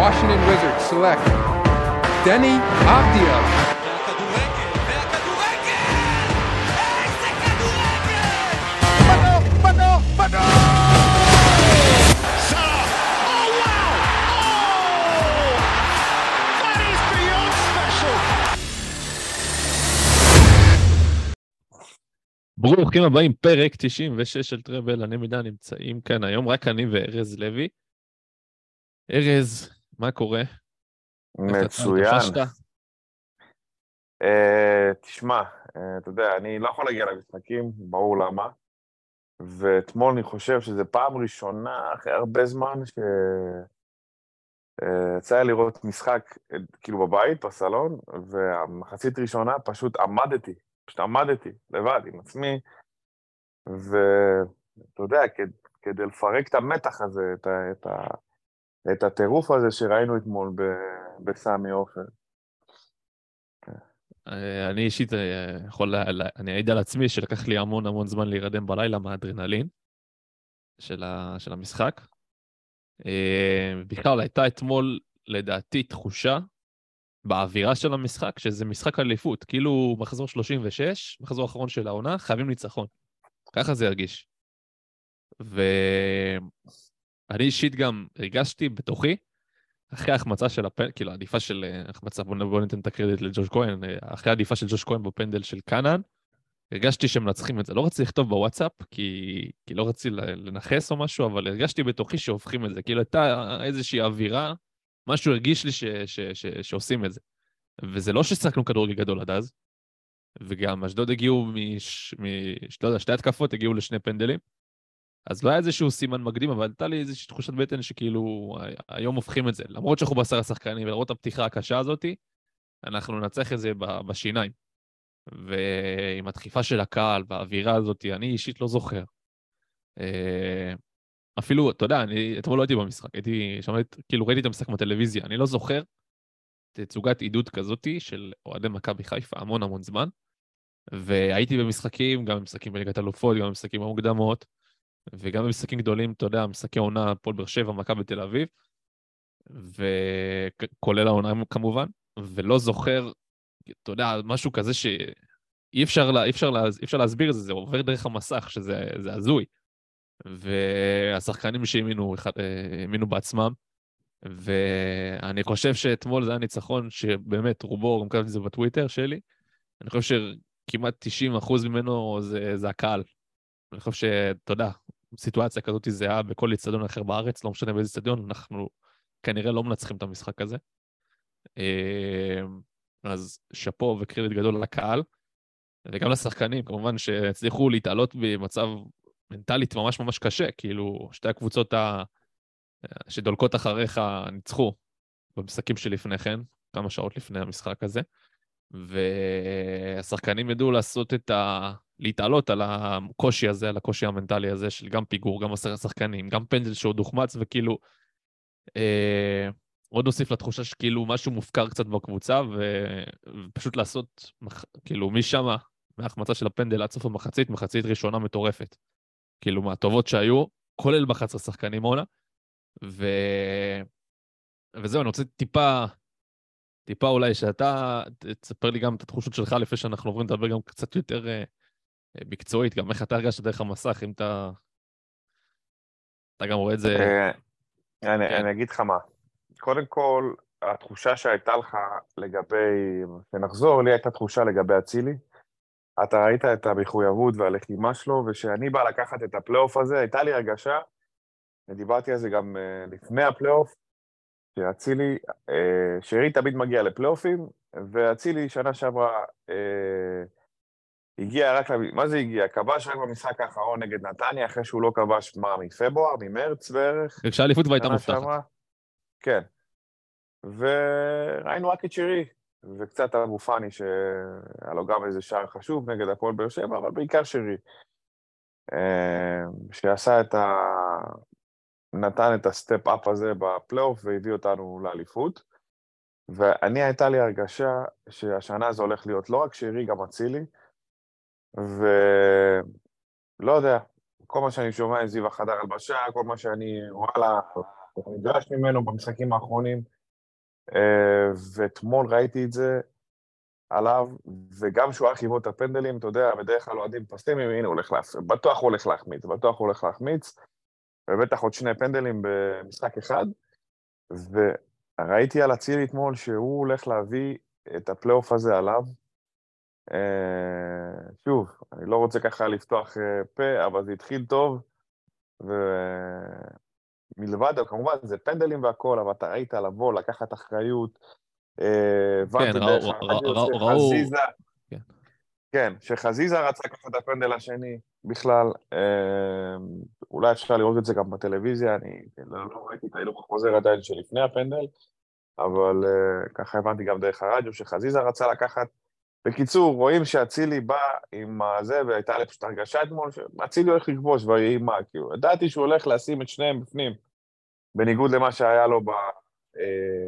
Washington Wizards select beyond special! ברוכים הבאים, פרק 96 של טראבל, אני מידע נמצאים כאן היום, רק אני וארז לוי. ארז, מה קורה? מצוין. אה, תשמע, אה, אתה יודע, אני לא יכול להגיע למשחקים, ברור למה. ואתמול אני חושב שזו פעם ראשונה אחרי הרבה זמן ש... אה, יצא לי לראות משחק כאילו בבית, בסלון, והמחצית ראשונה פשוט עמדתי, פשוט עמדתי לבד עם עצמי, ואתה יודע, כד- כדי לפרק את המתח הזה, את, ה... את, ה... את הטירוף הזה שראינו אתמול בסמי עופר. אה, אני אישית אה, יכול, אני אעיד על עצמי שלקח לי המון המון זמן להירדם בלילה מהאדרנלין של, ה, של המשחק. אה, בכלל, הייתה אתמול, לדעתי, תחושה באווירה של המשחק, שזה משחק אליפות, כאילו מחזור 36, מחזור האחרון של העונה, חייבים ניצחון. ככה זה הרגיש. ואני אישית גם הרגשתי בתוכי, אחרי ההחמצה של הפנדל, כאילו העדיפה של אה, החמצה, בוא, בוא ניתן את הקרדיט לג'וש כהן, אה, אחרי העדיפה של ג'וש כהן בפנדל של קאנן, הרגשתי שהם מנצחים את זה. לא רציתי לכתוב בוואטסאפ, כי, כי לא רציתי לנכס או משהו, אבל הרגשתי בתוכי שהופכים את זה. כאילו הייתה איזושהי אווירה, משהו הרגיש לי ש, ש, ש, שעושים את זה. וזה לא ששיחקנו כדורגל גדול עד אז, וגם אשדוד הגיעו מש... מש... לא יודע, שתי התקפות הגיעו לשני פנדלים. אז לא היה איזשהו סימן מקדים, אבל הייתה לי איזושהי תחושת בטן שכאילו ה- היום הופכים את זה. למרות שאנחנו בעשרה שחקנים, ולמרות הפתיחה הקשה הזאתי, אנחנו ננצח את זה בשיניים. ועם הדחיפה של הקהל והאווירה הזאת, אני אישית לא זוכר. אה, אפילו, אתה יודע, אני אתמול לא הייתי במשחק, הייתי, שמעתי, כאילו ראיתי את המשחק בטלוויזיה, אני לא זוכר תצוגת עידוד כזאתי של אוהדי מכבי חיפה המון המון זמן, והייתי במשחקים, גם במשחקים בליגת אלופות, גם במשחקים במוקדמות, וגם במשחקים גדולים, אתה יודע, משחקי עונה, הפועל באר שבע, מכבי תל אביב, וכולל העונה כמובן, ולא זוכר, אתה יודע, משהו כזה שאי אפשר, לה, אפשר, לה, אפשר להסביר את זה, זה עובר דרך המסך, שזה זה הזוי. והשחקנים שהאמינו אה, האמינו בעצמם, ואני חושב שאתמול זה היה ניצחון שבאמת, רובו, גם כתבתי את זה בטוויטר שלי, אני חושב שכמעט 90% ממנו זה, זה הקהל. אני חושב שאתה יודע, סיטואציה כזאת זהה בכל אצטדיון אחר בארץ, לא משנה באיזה אצטדיון, אנחנו כנראה לא מנצחים את המשחק הזה. אה, אז שאפו וקרדיט גדול לקהל, וגם לשחקנים, כמובן שהצליחו להתעלות במצב מנטלית ממש ממש קשה, כאילו שתי הקבוצות ה... שדולקות אחריך ניצחו במשחקים שלפני כן, כמה שעות לפני המשחק הזה, והשחקנים ידעו לעשות את ה... להתעלות על הקושי הזה, על הקושי המנטלי הזה של גם פיגור, גם עשרה שחקנים, גם פנדל שעוד הוחמץ, וכאילו... אה, עוד הוסיף לתחושה שכאילו משהו מופקר קצת בקבוצה, ו... ופשוט לעשות. כאילו משם, מההחמצה של הפנדל עד סוף המחצית, מחצית ראשונה מטורפת. כאילו מהטובות שהיו, כולל ב-11 שחקנים עונה. ו... וזהו, אני רוצה טיפה, טיפה אולי שאתה תספר לי גם את התחושות שלך לפני שאנחנו עוברים לדבר גם קצת יותר אה, מקצועית, גם איך אתה הרגשת דרך המסך, אם אתה... אתה גם רואה את זה... אה, אני, כן. אני אגיד לך מה, קודם כל, התחושה שהייתה לך לגבי, ונחזור, לי הייתה תחושה לגבי אצילי. אתה ראית את המחויבות והלחימה שלו, וכשאני בא לקחת את הפלייאוף הזה, הייתה לי הרגשה, ודיברתי על זה גם אה, לפני הפלייאוף, שאצילי, אה, שרי תמיד מגיע לפלייאופים, ואצילי שנה שעברה אה, הגיע רק, מה זה הגיע? כבש רק במשחק האחרון נגד נתניה, אחרי שהוא לא כבש, מה, מפברואר, ממרץ בערך? כשהאליפות כבר הייתה מובטחת. כן. וראינו רק את שרי, וקצת אבו פאני, שהיה לו גם איזה שער חשוב נגד הפועל באר שבע, אבל בעיקר שרי. אה, שעשה את ה... נתן את ה step-up הזה בפלייאוף והביא אותנו לאליפות. ואני, הייתה לי הרגשה שהשנה זה הולך להיות לא רק שרי, גם אצילי. ולא יודע, כל מה שאני שומע עם זיו החדר הלבשה, כל מה שאני, וואלה, נדרש ממנו במשחקים האחרונים, אה, ואתמול ראיתי את זה עליו, וגם כשהוא הלך לבעוט את הפנדלים, אתה יודע, בדרך כלל אוהדים פסימיים, הנה הוא הולך להחמיץ, בטוח הוא הולך להחמיץ, בטוח הוא הולך להחמיץ, ובטח עוד שני פנדלים במשחק אחד, וראיתי על אצילי אתמול שהוא הולך להביא את הפלייאוף הזה עליו. אה, שוב, אני לא רוצה ככה לפתוח אה, פה, אבל זה התחיל טוב, ומלבד, כמובן, זה פנדלים והכול, אבל אתה ראית לבוא, לקחת אחריות. אה, הבנתי ראו-. כן. כן, שחזיזה רצה לקחת את הפנדל השני בכלל. אולי אפשר לראות את זה גם בטלוויזיה, אני לא לא ראיתי את ההילוך החוזר עדיין שלפני הפנדל, אבל ככה הבנתי גם דרך הרדיו, שחזיזה רצה לקחת. בקיצור, רואים שאצילי בא עם הזה, והייתה לי פשוט הרגשה אתמול, שאצילי הולך לכבוש ויהי מה, כאילו, ידעתי שהוא הולך לשים את שניהם בפנים, בניגוד למה שהיה לו ב, אה,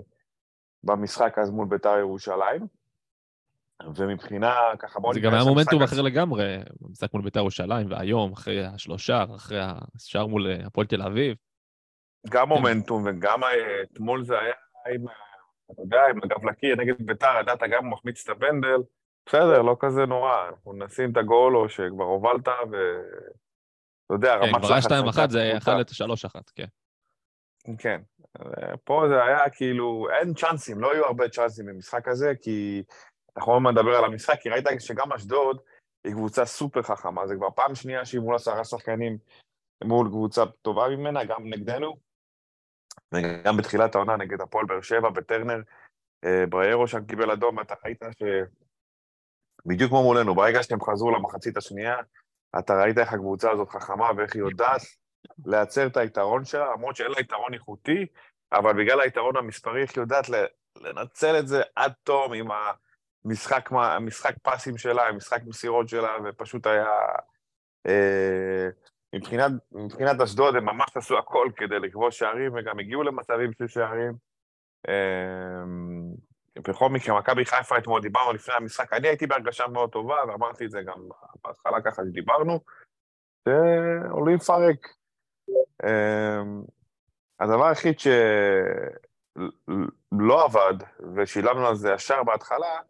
במשחק אז מול בית"ר ירושלים. ומבחינה, ככה בואו זה גם היה מומנטום אחר לגמרי, במשחק מול בית"ר ירושלים, והיום, אחרי השלושה, אחרי השער מול אה, הפועל תל אביב. גם מומנטום וגם אה, אתמול זה היה עם, אתה יודע, עם הגב לקיר נגד ביתר, ידעת גם מחמיץ את הפנדל, בסדר, לא כזה נורא, אנחנו נשים את הגול או שכבר הובלת ו... אתה יודע, כן, רמת כבר היה לחץ 2-1, הייתה זה פחותה. יכל את 3-1, כן. כן. פה זה היה כאילו, אין צ'אנסים, לא היו הרבה צ'אנסים במשחק הזה, כי אנחנו עוד נדבר על המשחק, כי ראית שגם אשדוד היא קבוצה סופר חכמה, זה כבר פעם שנייה שהיא מול עשרה שחקנים מול קבוצה טובה ממנה, גם נגדנו, וגם בתחילת העונה נגד הפועל באר שבע, בטרנר, אה, בריירו שם קיבל אדום, אתה ראית ש... בדיוק כמו מולנו, ברגע שהם חזרו למחצית השנייה, אתה ראית איך הקבוצה הזאת חכמה ואיך היא יודעת לייצר את היתרון שלה, למרות שאין לה יתרון איכותי, אבל בגלל היתרון המספרי, איך היא יודעת לנצל את זה עד תום עם המשחק, המשחק פסים שלה, עם משחק מסירות שלה, ופשוט היה... אה, מבחינת, מבחינת אשדוד הם ממש עשו הכל כדי לכבוש שערים, וגם הגיעו למצבים של שערים. אה, בכל מקרה, מכבי חיפה אתמול דיברנו לפני המשחק, אני הייתי בהרגשה מאוד טובה, ואמרתי את זה גם בהתחלה ככה שדיברנו, שעולים לפרק. אמ, הדבר היחיד שלא עבד, ושילמנו על זה ישר בהתחלה,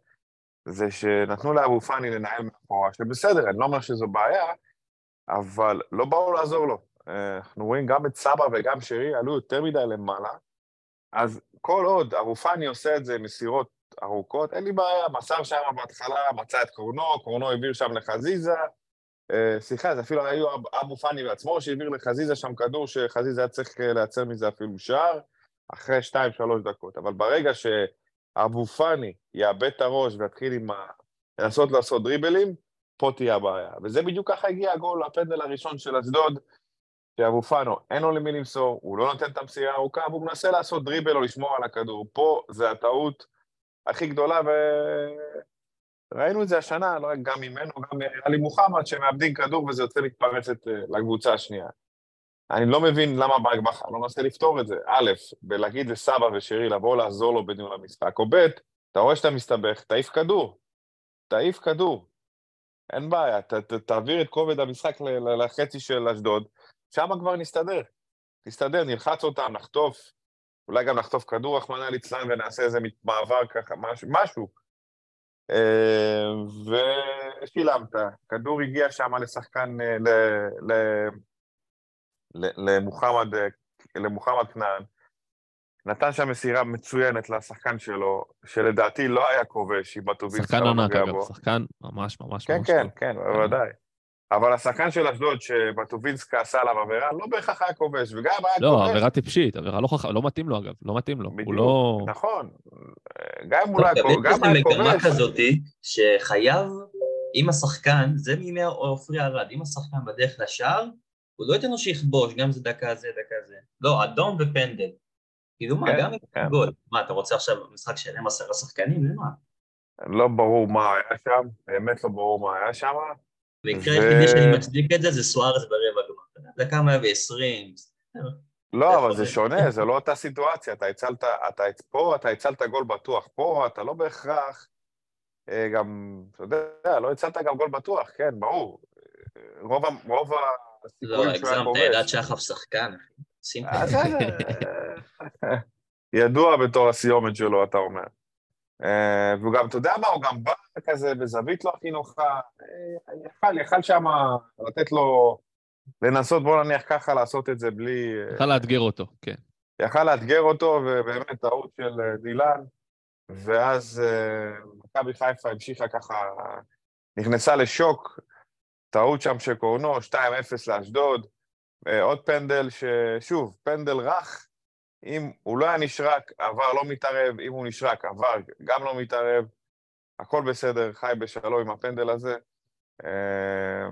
זה שנתנו לאבו פאני לנהל מאחורה, שבסדר, אני לא אומר שזו בעיה, אבל לא באו לעזור לו. אה, אנחנו רואים גם את סבא וגם שרי עלו יותר מדי למעלה, אז כל עוד אבו פאני עושה את זה מסירות ארוכות, אין לי בעיה, מסר שם בהתחלה, מצא את קורנו, קורנו העביר שם לחזיזה, אה, סליחה, זה אפילו היו אב- אבו פאני בעצמו שהעביר לחזיזה שם כדור, שחזיזה היה צריך אה, לייצר מזה אפילו שער, אחרי שתיים, שלוש דקות. אבל ברגע שאבו פאני יאבד את הראש ויתחיל עם ה... לנסות לעשות דריבלים, פה תהיה הבעיה. וזה בדיוק ככה הגיע הגול, הפנדל הראשון של אשדוד, שאבו פאנו, אין לו למי למסור, הוא לא נותן את המסירה הארוכה, והוא מנסה לעשות דריבל או לשמור על הכדור. פה זה הטעות הכי גדולה, ו... ראינו את זה השנה, לא רק גם ממנו, גם מעלי מוחמד, שמאבדים כדור וזה יוצא מתפרצת אה, לקבוצה השנייה. אני לא מבין למה ברק בכר לא מנסה לפתור את זה. א', בלהגיד לסבא ושרי לבוא לעזור לו בניהול המשחק, או ב', אתה רואה שאתה מסתבך, תעיף כדור. תעיף כדור. אין בעיה, ת, ת, תעביר את כובד המשחק לחצי של אשדוד, שם כבר נסתדר. נסתדר, נלחץ אותם, נחטוף, אולי גם נחטוף כדור, רחמנא ליצלן, ונעשה איזה מעבר ככה, משהו. משהו. אה, ושילמת. כדור הגיע שם לשחקן, אה, ל, ל, ל, למוחמד, אה, למוחמד כנען. נתן שם מסירה מצוינת לשחקן שלו, שלדעתי לא היה כובש אם בטובינסקה שחקן לא ענק, אגב. שחקן ממש ממש כן, ממש כן, טוב. כן, בוודאי. אבל השחקן של אשדוד, שבטובינסקה עשה עליו עבירה, לא בהכרח היה כובש, וגם היה לא, כובש. עבירה טיפשית, עבירה לא חכמה, לא מתאים לו אגב, לא מתאים לו. בדיוק, הוא לא... נכון. גם אם הוא לא היה כובש, יש גם היה מגמה כובש. כזאתי, שחייב, אם השחקן, זה מימי עופרי ארד, אם השחקן בדרך לשער, הוא לא ייתן לו שיכבוש, גם זה דקה זה, דקה זה. לא, אדום ופנדל. כאילו מה, כן, גם אם כן. גול. מה, אתה רוצה עכשיו משחק שלם עשרה שחקנים? למה? לא ברור מה היה שם, באמת לא ברור מה היה שם. במקרה ו- היחידי שאני מצדיק את זה, זה סוארז ברבע גמר. דקה 120. לא, אבל זה. שונה, זה לא אותה סיטואציה. אתה הצלת, אתה, פה אתה הצלת גול בטוח, פה אתה לא בהכרח, אה, גם, אתה יודע, לא הצלת גם גול בטוח, כן, ברור. רוב, רוב לא, הסיכויים היה הגזמת, כובש. שחף שחקן. שים אה. ידוע בתור הסיומת שלו, אתה אומר. אה, והוא גם, אתה יודע מה, הוא גם בא כזה בזווית לא הכי נוחה. אה, יכל, יכל שם לתת לו, לנסות, בוא נניח ככה, לעשות את זה בלי... אה, יכל לאתגר אותו, כן. יכל לאתגר אותו, ובאמת טעות של דילן, ואז מכבי חיפה המשיכה ככה, נכנסה לשוק, טעות שם של קורנו, 2-0 לאשדוד, עוד פנדל ששוב, פנדל רך, אם הוא לא היה נשרק, עבר לא מתערב, אם הוא נשרק, עבר גם לא מתערב, הכל בסדר, חי בשלום עם הפנדל הזה. אה,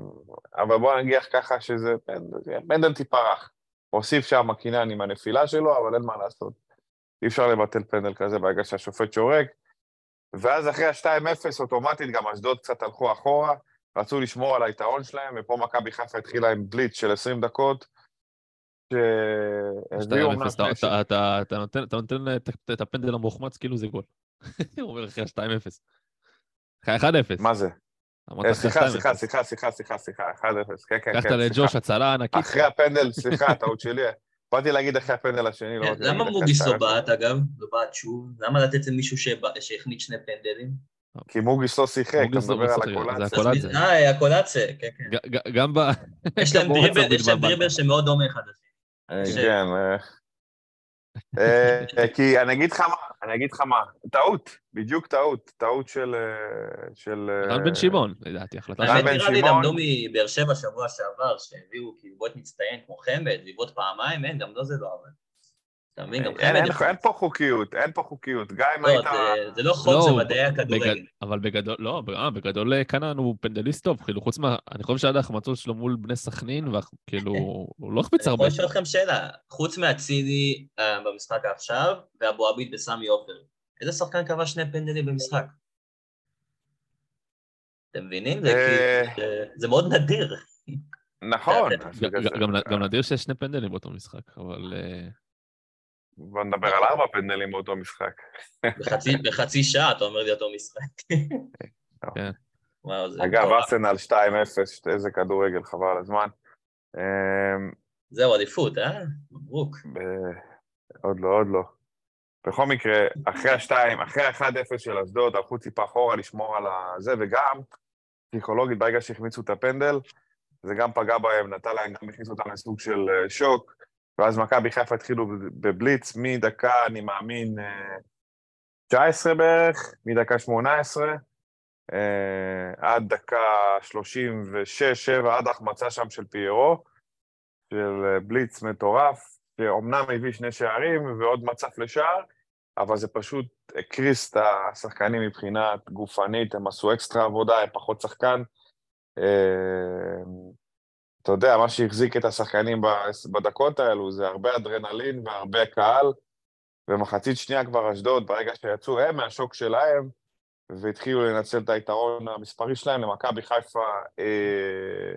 אבל בוא נגיח ככה שזה פנדל, פנדל טיפה רך. הוסיף שם קינן עם הנפילה שלו, אבל אין מה לעשות. אי אפשר לבטל פנדל כזה ברגע שהשופט שורק. ואז אחרי ה-2-0 אוטומטית גם אשדוד קצת הלכו אחורה, רצו לשמור על היתרון שלהם, ופה מכבי חיפה התחילה עם בליץ של 20 דקות, שהביאו. 2-0, אתה- נותן- את- הפנדל המוחמץ כאילו זה גול. הוא אומר אחרי ה-2-0. אחרי 1-0. מה זה? אה, סליחה, 2-0. סליחה, סליחה, סליחה, סליחה, סליחה, 1-0, כן, כן, לקחת כן, לג'וש. הצלה ענקית. אחרי הפנדל, סליחה, טעות שלי. באתי להגיד אחרי הפנדל השני, לא להגיד למה מוגיסו 2-0. בעט אגב? לא בעט שוב? למה לתת למישהו שהחמיץ שני פנדלים? כי מוגיס לא שיחק, אתה מוגיס לא מדבר על זה הקולציה. הקולציה. אה, הקולציה, כן, כן. גם ב... יש להם. דריבל שמאוד דומה אחד לשני. אה, כן. אה, אה, כי אני אגיד לך מה, אני אגיד לך מה, טעות, בדיוק טעות, טעות של... של... רן בן שמעון, לדעתי, החלטה רן האמת בן נראה לי שמעון. למדו מבאר שבע שבוע שעבר, שהביאו כאילו בועט מצטיין כמו חמד, לבעוט פעמיים, אין, גם לא זה לא עבד. אתה מבין, גם אין, חמד... פה חוקיות, אין פה חוקיות. גם אם לא, היית... זה- לא חוק, לא, זה מדעי הכדורגל. אבל בגדול, לא, אה, בגדול אה, כנען הוא פנדליסט טוב, כאילו חוץ מה... אני חושב שעד ההחמצות שלו מול בני סכנין, וכאילו, הוא לא החמיץ אני הרבה. יכול לשאול אתכם שאלה, חוץ מאצילי אה, במשחק עכשיו, ואבו עביד וסמי עופר, איזה שחקן כבש שני פנדלים במשחק? אתם מבינים? זה אה. כאילו, מאוד נדיר. נכון. גם נדיר שיש שני פנדלים באותו משחק, אבל... בוא נדבר על ארבע פנדלים באותו משחק. בחצי- בחצי שעה אתה אומר לי אותו משחק. כן. וואו, זה... אגב. ארסנל 2-0, איזה כדורגל, חבל על הזמן. אמ, זהו, אליפות, אה? מברוק. ב- עוד לא, עוד לא. בכל מקרה, אחרי השתיים, אחרי ה-1-0 של אשדוד, הלכו טיפה אחורה לשמור על הזה, וגם, פסיכולוגית, ברגע שהחמיצו את הפנדל, זה גם פגע בהם, נתן להם, גם הכניס אותם לסוג של אה, שוק, ואז מכבי חיפה התחילו בבליץ מדקה, אני מאמין, אה, 19 בערך, מדקה 18, אה, עד דקה 36-7, עד ההחמצה שם של פיירו, של אה, בליץ מטורף, שאומנם הביא שני שערים ועוד מצף לשער, אבל זה פשוט הקריס את השחקנים מבחינה גופנית, הם עשו אקסטרה עבודה, הם פחות שחקן. אתה יודע, מה שהחזיק את השחקנים בדקות האלו זה הרבה אדרנלין והרבה קהל, ומחצית שנייה כבר אשדוד, ברגע שיצאו הם מהשוק שלהם, והתחילו לנצל את היתרון המספרי שלהם למכבי חיפה, אה,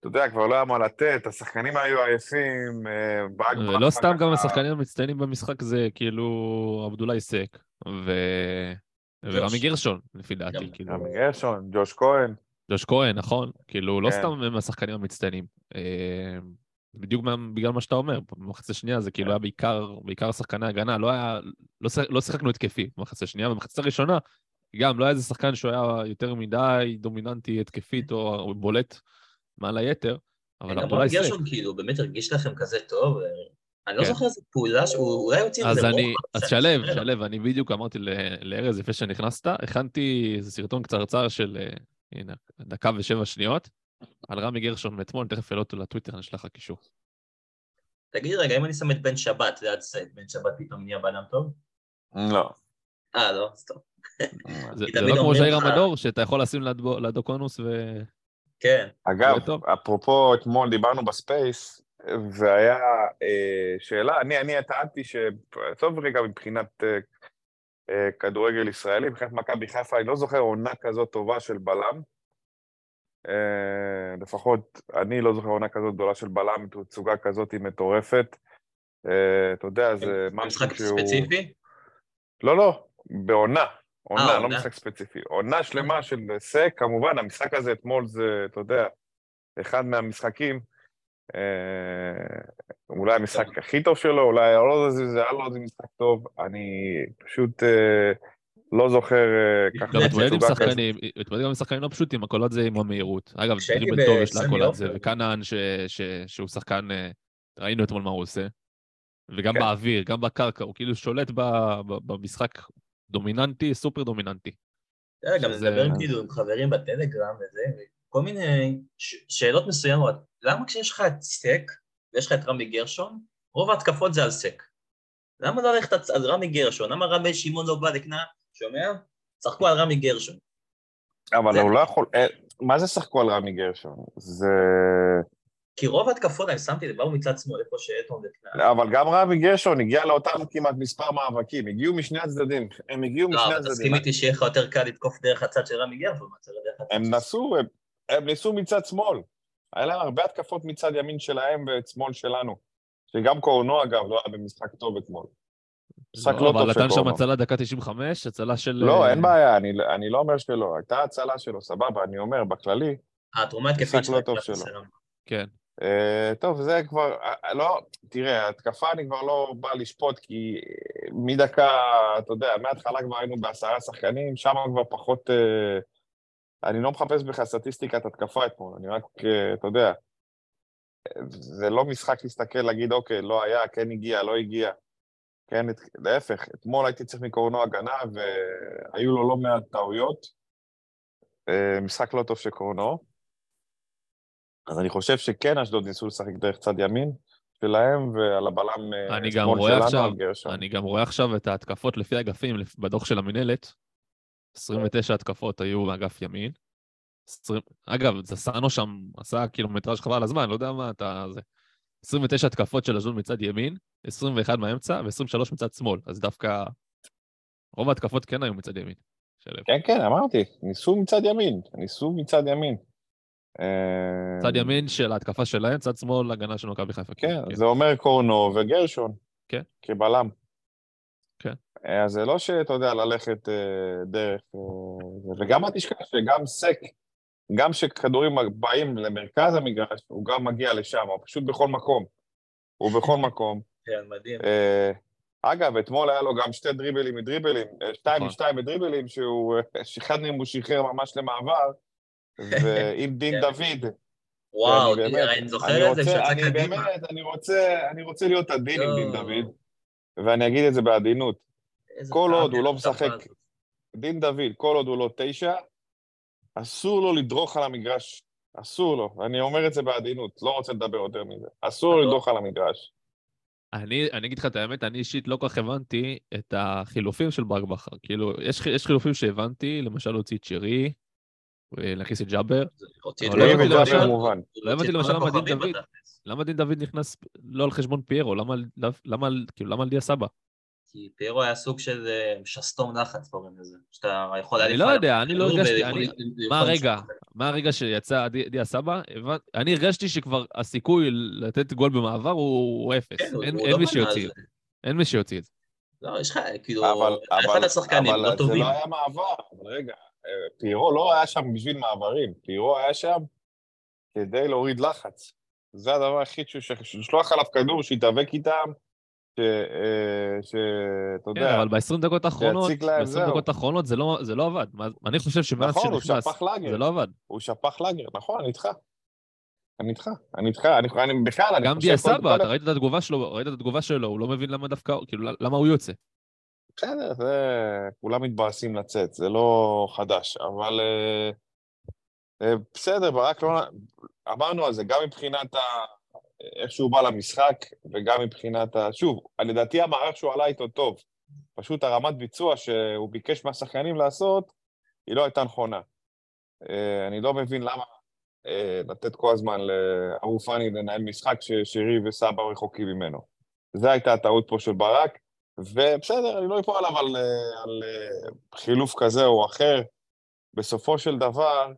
אתה יודע, כבר לא היה מה לתת, השחקנים היו עייפים, אה, באג ברכה סתם גם השחקנים המצטיינים במשחק זה כאילו עבדולאי סק ו... ורמי גרשון, לפי דעתי, כאילו. רמי גרשון, ג'וש כהן, ג'וש כהן, נכון? כאילו, לא כן. סתם הם השחקנים המצטיינים. אה, בדיוק מה- בגלל מה שאתה אומר, במחצית השנייה זה כאילו כן. היה בעיקר, בעיקר שחקני הגנה, לא היה, לא, שיח- לא שיחקנו התקפי במחצית השנייה, במחצית הראשונה גם לא היה איזה שחקן שהוא היה יותר מדי דומיננטי התקפית או בולט מעל היתר, אבל עבדולאי רון סק. גרשון כאילו באמת הרגיש לכם כזה טוב, אה, אני לא כן. זוכר איזה פעולה שהוא אולי הוציא אז איזה אני, רוחב אז שלו. שלו, אני בדיוק אמרתי ל- לארז לפני שנכנסת, הכנתי איזה סרטון קצרצר של, אה, הנה, דקה ושבע שניות, על רמי גרשון מאתמול, תכף אעלה אותו לטוויטר, אני אשלח לך קישור. תגיד רגע, אם אני שם את בן שבת ליד סט, בן שבת פתאום נהיה בן אדם טוב? לא. אה, לא, סתם. זה לא כמו ז'איר המדור, שאתה יכול לשים לידו לידו קונוס ו... כן. אגב. אפרופו, אתמול דיברנו ב Space, והיה אה, שאלה, אני, אני טענתי ש... עזוב רגע מבחינת אה, כדורגל ישראלי, מבחינת מכבי חיפה, אני לא זוכר עונה כזאת טובה של בלם. אה, לפחות אני לא זוכר עונה כזאת גדולה של בלם, תצוגה כזאת מטורפת. אה, אתה יודע, זה משהו משחק שהוא... ספציפי? לא, לא, בעונה. עונה, אה, לא. משחק ספציפי. עונה שלמה של סק, כמובן, המשחק הזה אתמול זה, אתה יודע, אחד מהמשחקים אה, אולי המשחק הכי טוב שלו, אולי לא יודע, זה היה לו איזה משחק טוב, אני פשוט אה, לא זוכר אה, ככה גם מתמודד עם. שחקנים, מתמודד גם עם שחקנים לא פשוטים, הכל זה עם המהירות. אגב, דריבל טוב יש בסמי להכל על זה, ש- שהוא שחקן, אה, ראינו אתמול מה הוא עושה. וגם כן. באוויר, גם בקרקע, הוא כאילו שולט ב- ב- במשחק דומיננטי, סופר דומיננטי. גם לדבר כאילו עם חברים בטלגרם וזה, כל מיני שאלות מסוימות. למה כשיש לך את סק ויש לך את רמי גרשון, רוב ההתקפות זה על סק. למה לא ללכת על רמי גרשון? למה רמי שמעון לא בא לקנה? שומע? צחקו על רמי גרשון. אבל הוא לא יכול... אה, מה זה שחקו על רמי גרשון? זה... כי רוב ההתקפות, אני שמתי, באו מצד שמאל, איפה שאתון וקנה. אבל גם רמי גרשון הגיע לאותם כמעט מספר מאבקים, הגיעו משני הצדדים, הם הגיעו לא, משני אבל הצדדים. תסכים איתי שיהיה לך יותר קל לתקוף דרך הצד של רמי גרשון, הם נסו, הם, ניסו מצד שמאל. היה להם הרבה התקפות מצד ימין שלהם ושמאל שלנו. שגם קורנו, אגב, לא היה במשחק טוב אתמול. משחק לא טוב אבל של נתן שם קורנו. הצלה דקה 95, הצלה של... לא, אה, אין בעיה, אני, אני לא אומר שלא. הייתה הצלה שלו, סבבה, אני אומר, בכללי. התרומה משחק התקפית לא שלו טוב הייתה שלו. חסרה. כן. אה, טוב, זה כבר, אה, לא, תראה, התקפה אני כבר לא בא לשפוט, כי אה, מדקה, אתה יודע, מההתחלה כבר היינו בעשרה שחקנים, שם כבר פחות... אה, אני לא מחפש בך סטטיסטיקת התקפה אתמול, אני רק, אה, אתה יודע, זה לא משחק להסתכל, להגיד, אוקיי, לא היה, כן הגיע, לא הגיע. כן, את- להפך, אתמול הייתי צריך מקורנו הגנה, והיו לו לא מעט טעויות. אה, משחק לא טוב של קורנו. אז אני חושב שכן, אשדוד ניסו לשחק דרך צד ימין שלהם, ועל הבלם אה, אני גם רואה עכשיו. אני גם רואה עכשיו את ההתקפות לפי אגפים בדוח של המינהלת. 29 התקפות היו באגף ימין. 20... אגב, זסנו שם עשה קילומטראז' חבל על הזמן, לא יודע מה אתה... זה. 29 התקפות של אשדוד מצד ימין, 21 מהאמצע ו-23 מצד שמאל, אז דווקא רוב ההתקפות כן היו מצד ימין. של... כן, כן, אמרתי, ניסו מצד ימין, ניסו מצד ימין. אה, צד ימין של ההתקפה שלהם, צד שמאל הגנה של מכבי חיפה. כן, זה אומר קורנו וגרשון. כן. כבלם. אה, אז זה לא שאתה יודע ללכת אה, דרך... אה. וגם אל תשכח שגם סק, גם כשכדורים באים למרכז המגרש, הוא גם מגיע לשם, הוא פשוט בכל מקום. הוא בכל מקום. כן, מדהים. אה, אגב, אתמול היה לו גם שתי דריבלים מדריבלים, שתיים נכון. משתיים מדריבלים, שהוא, שאחד מהם הוא שחרר ממש למעבר, ועם דין כן. דוד, וואו, אני באמת- אני זוכר את זה רוצה- כשיצא אני קדימה. באמת, אני רוצה, להיות עדין עם דין. דוד, ואני אגיד את זה בעדינות. כל עוד הוא לא משחק-. דין דוד, כל עוד הוא לא תשע, אסור לו לדרוך על המגרש. אסור לו. אני אומר את זה בעדינות, לא רוצה לדבר יותר מזה. אסור לו. לדרוך על המגרש. אני, אני אגיד לך את האמת, אני אישית לא כל כך הבנתי את החילופים של ברק בכר. כאילו, יש, יש חילופים שהבנתי, למשל להוציא את שרי, להכניס את ג'אבר. לא לא הבנתי למשל-. לא למה דין דוד-. למה דין דוד נכנס לא על חשבון פיירו? למה, על- כאילו, למה על דיה סבא? כי פיירו היה סוג של אה, שסתום לחץ, קוראים לזה. שאתה יכול אני לא יודע, אני לא הרגשתי, אני- מה הרגע? לשחק. מהרגע שיצא דיה, סבא, אני הרגשתי שכבר הסיכוי לתת גול במעבר הוא, אפס. כן, אין, לא מי שיוציא את זה. זה. אין מי שיוציא את זה. לא, יש לך, כאילו, אבל, אחד אבל, השחקנים, אבל לא זה טובים. לא היה מעבר. אבל רגע, אה, פירו לא היה שם בשביל מעברים, פירו היה שם כדי להוריד לחץ. זה הדבר היחיד, ש- ש- לשלוח עליו כדור, שיתאבק איתם, ש- אה, שאתה כן, יודע, אבל ב-20 דקות האחרונות, שיציק להם, ב-20 זהו. דקות האחרונות זה לא, זה לא עבד. אני חושב שמאז נכון, שנכנס. זה לא עבד. הוא שפך לאגר, נכון, אני איתך. אני איתך, אני איתך, אני, בכלל, אני גם חושב... דיה כל- סבא, אתה ראית את התגובה שלו, ראית את התגובה שלו, הוא לא מבין למה דווקא, כאילו, למה הוא יוצא. בסדר, זה... כולם מתבאסים לצאת, זה לא חדש, אבל אה, אה, בסדר, ברק לא... אמרנו על זה, גם מבחינת ה... איך שהוא בא למשחק, וגם מבחינת ה... שוב, לדעתי המערך שהוא עלה איתו טוב. פשוט הרמת ביצוע שהוא ביקש מהשחקנים לעשות, היא לא הייתה נכונה. אה, אני לא מבין למה אה, לתת כל הזמן לאבו פאני לנהל משחק ששירי וסבא רחוקים ממנו. זו הייתה הטעות פה של ברק, ובסדר, אני לא אפול עליו על, אה, על חילוף כזה או אחר. בסופו של דבר,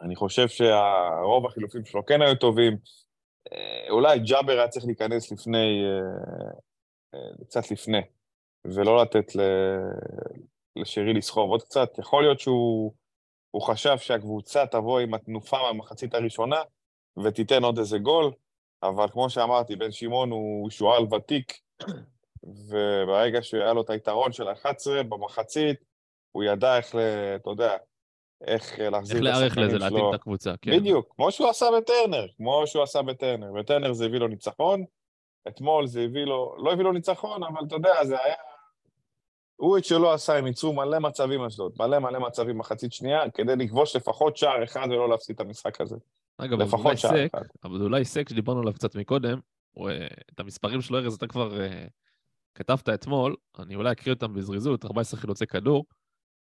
אני חושב שרוב החילופים שלו כן היו טובים. אה, אולי ג'אבר היה צריך להיכנס לפני, אה, אה, קצת לפני, ולא לתת ל- לשרי לסחוב עוד קצת. יכול להיות שהוא הוא חשב שהקבוצה תבוא עם התנופה מהמחצית הראשונה ותיתן עוד איזה גול, אבל כמו שאמרתי, בן שמעון הוא שועל ותיק, וברגע שהיה לו את היתרון של ה-11 במחצית, הוא ידע איך, אתה יודע, איך להחזיר איך את להיערך השחקנים לזה, שלו. להתאים את הקבוצה, כן. בדיוק, כמו שהוא עשה בטרנר, כמו שהוא עשה בטרנר. בטרנר זה הביא לו ניצחון, אתמול זה הביא לו, לא הביא לו ניצחון, אבל אתה יודע, זה היה... הוא את שלו עשה, הם ייצרו מלא מצבים אשדוד, מלא מלא מצבים מחצית שנייה, כדי לכבוש לפחות שער אחד ולא להפסיד את המשחק הזה. אגב, לפחות שער סק, אחד. אבל אולי סק שדיברנו עליו קצת מקודם, הוא, אה, את המספרים שלו, ארז, אתה כבר אה, כתבת אתמול, אני אולי אקריא אותם בזריזות, 14 חילוצי כדור,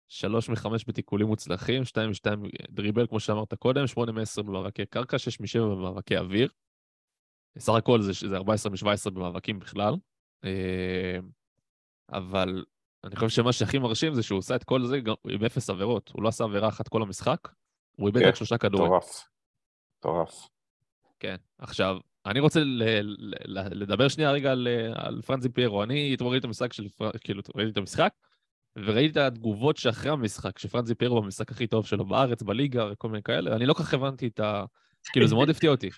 3 מ-5 בתיקולים מוצלחים, 2 מ-2 דריבל, כמו שאמרת קודם, 8 מ-10 במאבקי קרקע, 6 מ-7 במאבקי אוויר. סך הכל זה, זה 14 מ-17 במאבקים בכלל. אה, אבל אני חושב שמה שהכי מרשים זה שהוא עושה את כל זה גם עם אפס עבירות. הוא לא עשה עבירה אחת כל המשחק, הוא איבד כן, רק שלושה כדורים. מטורף. מטורף. כן. עכשיו, אני רוצה לדבר שנייה רגע על, על פרנזי פיירו. אני אתמול ראיתי את המשחק של, כאילו, ראיתי את המשחק, וראיתי את התגובות שאחרי המשחק, שפרנזי פיירו במשחק הכי טוב שלו בארץ, בליגה וכל מיני כאלה, אני לא כל כך הבנתי את ה... כאילו, זה מאוד הפתיע אותי.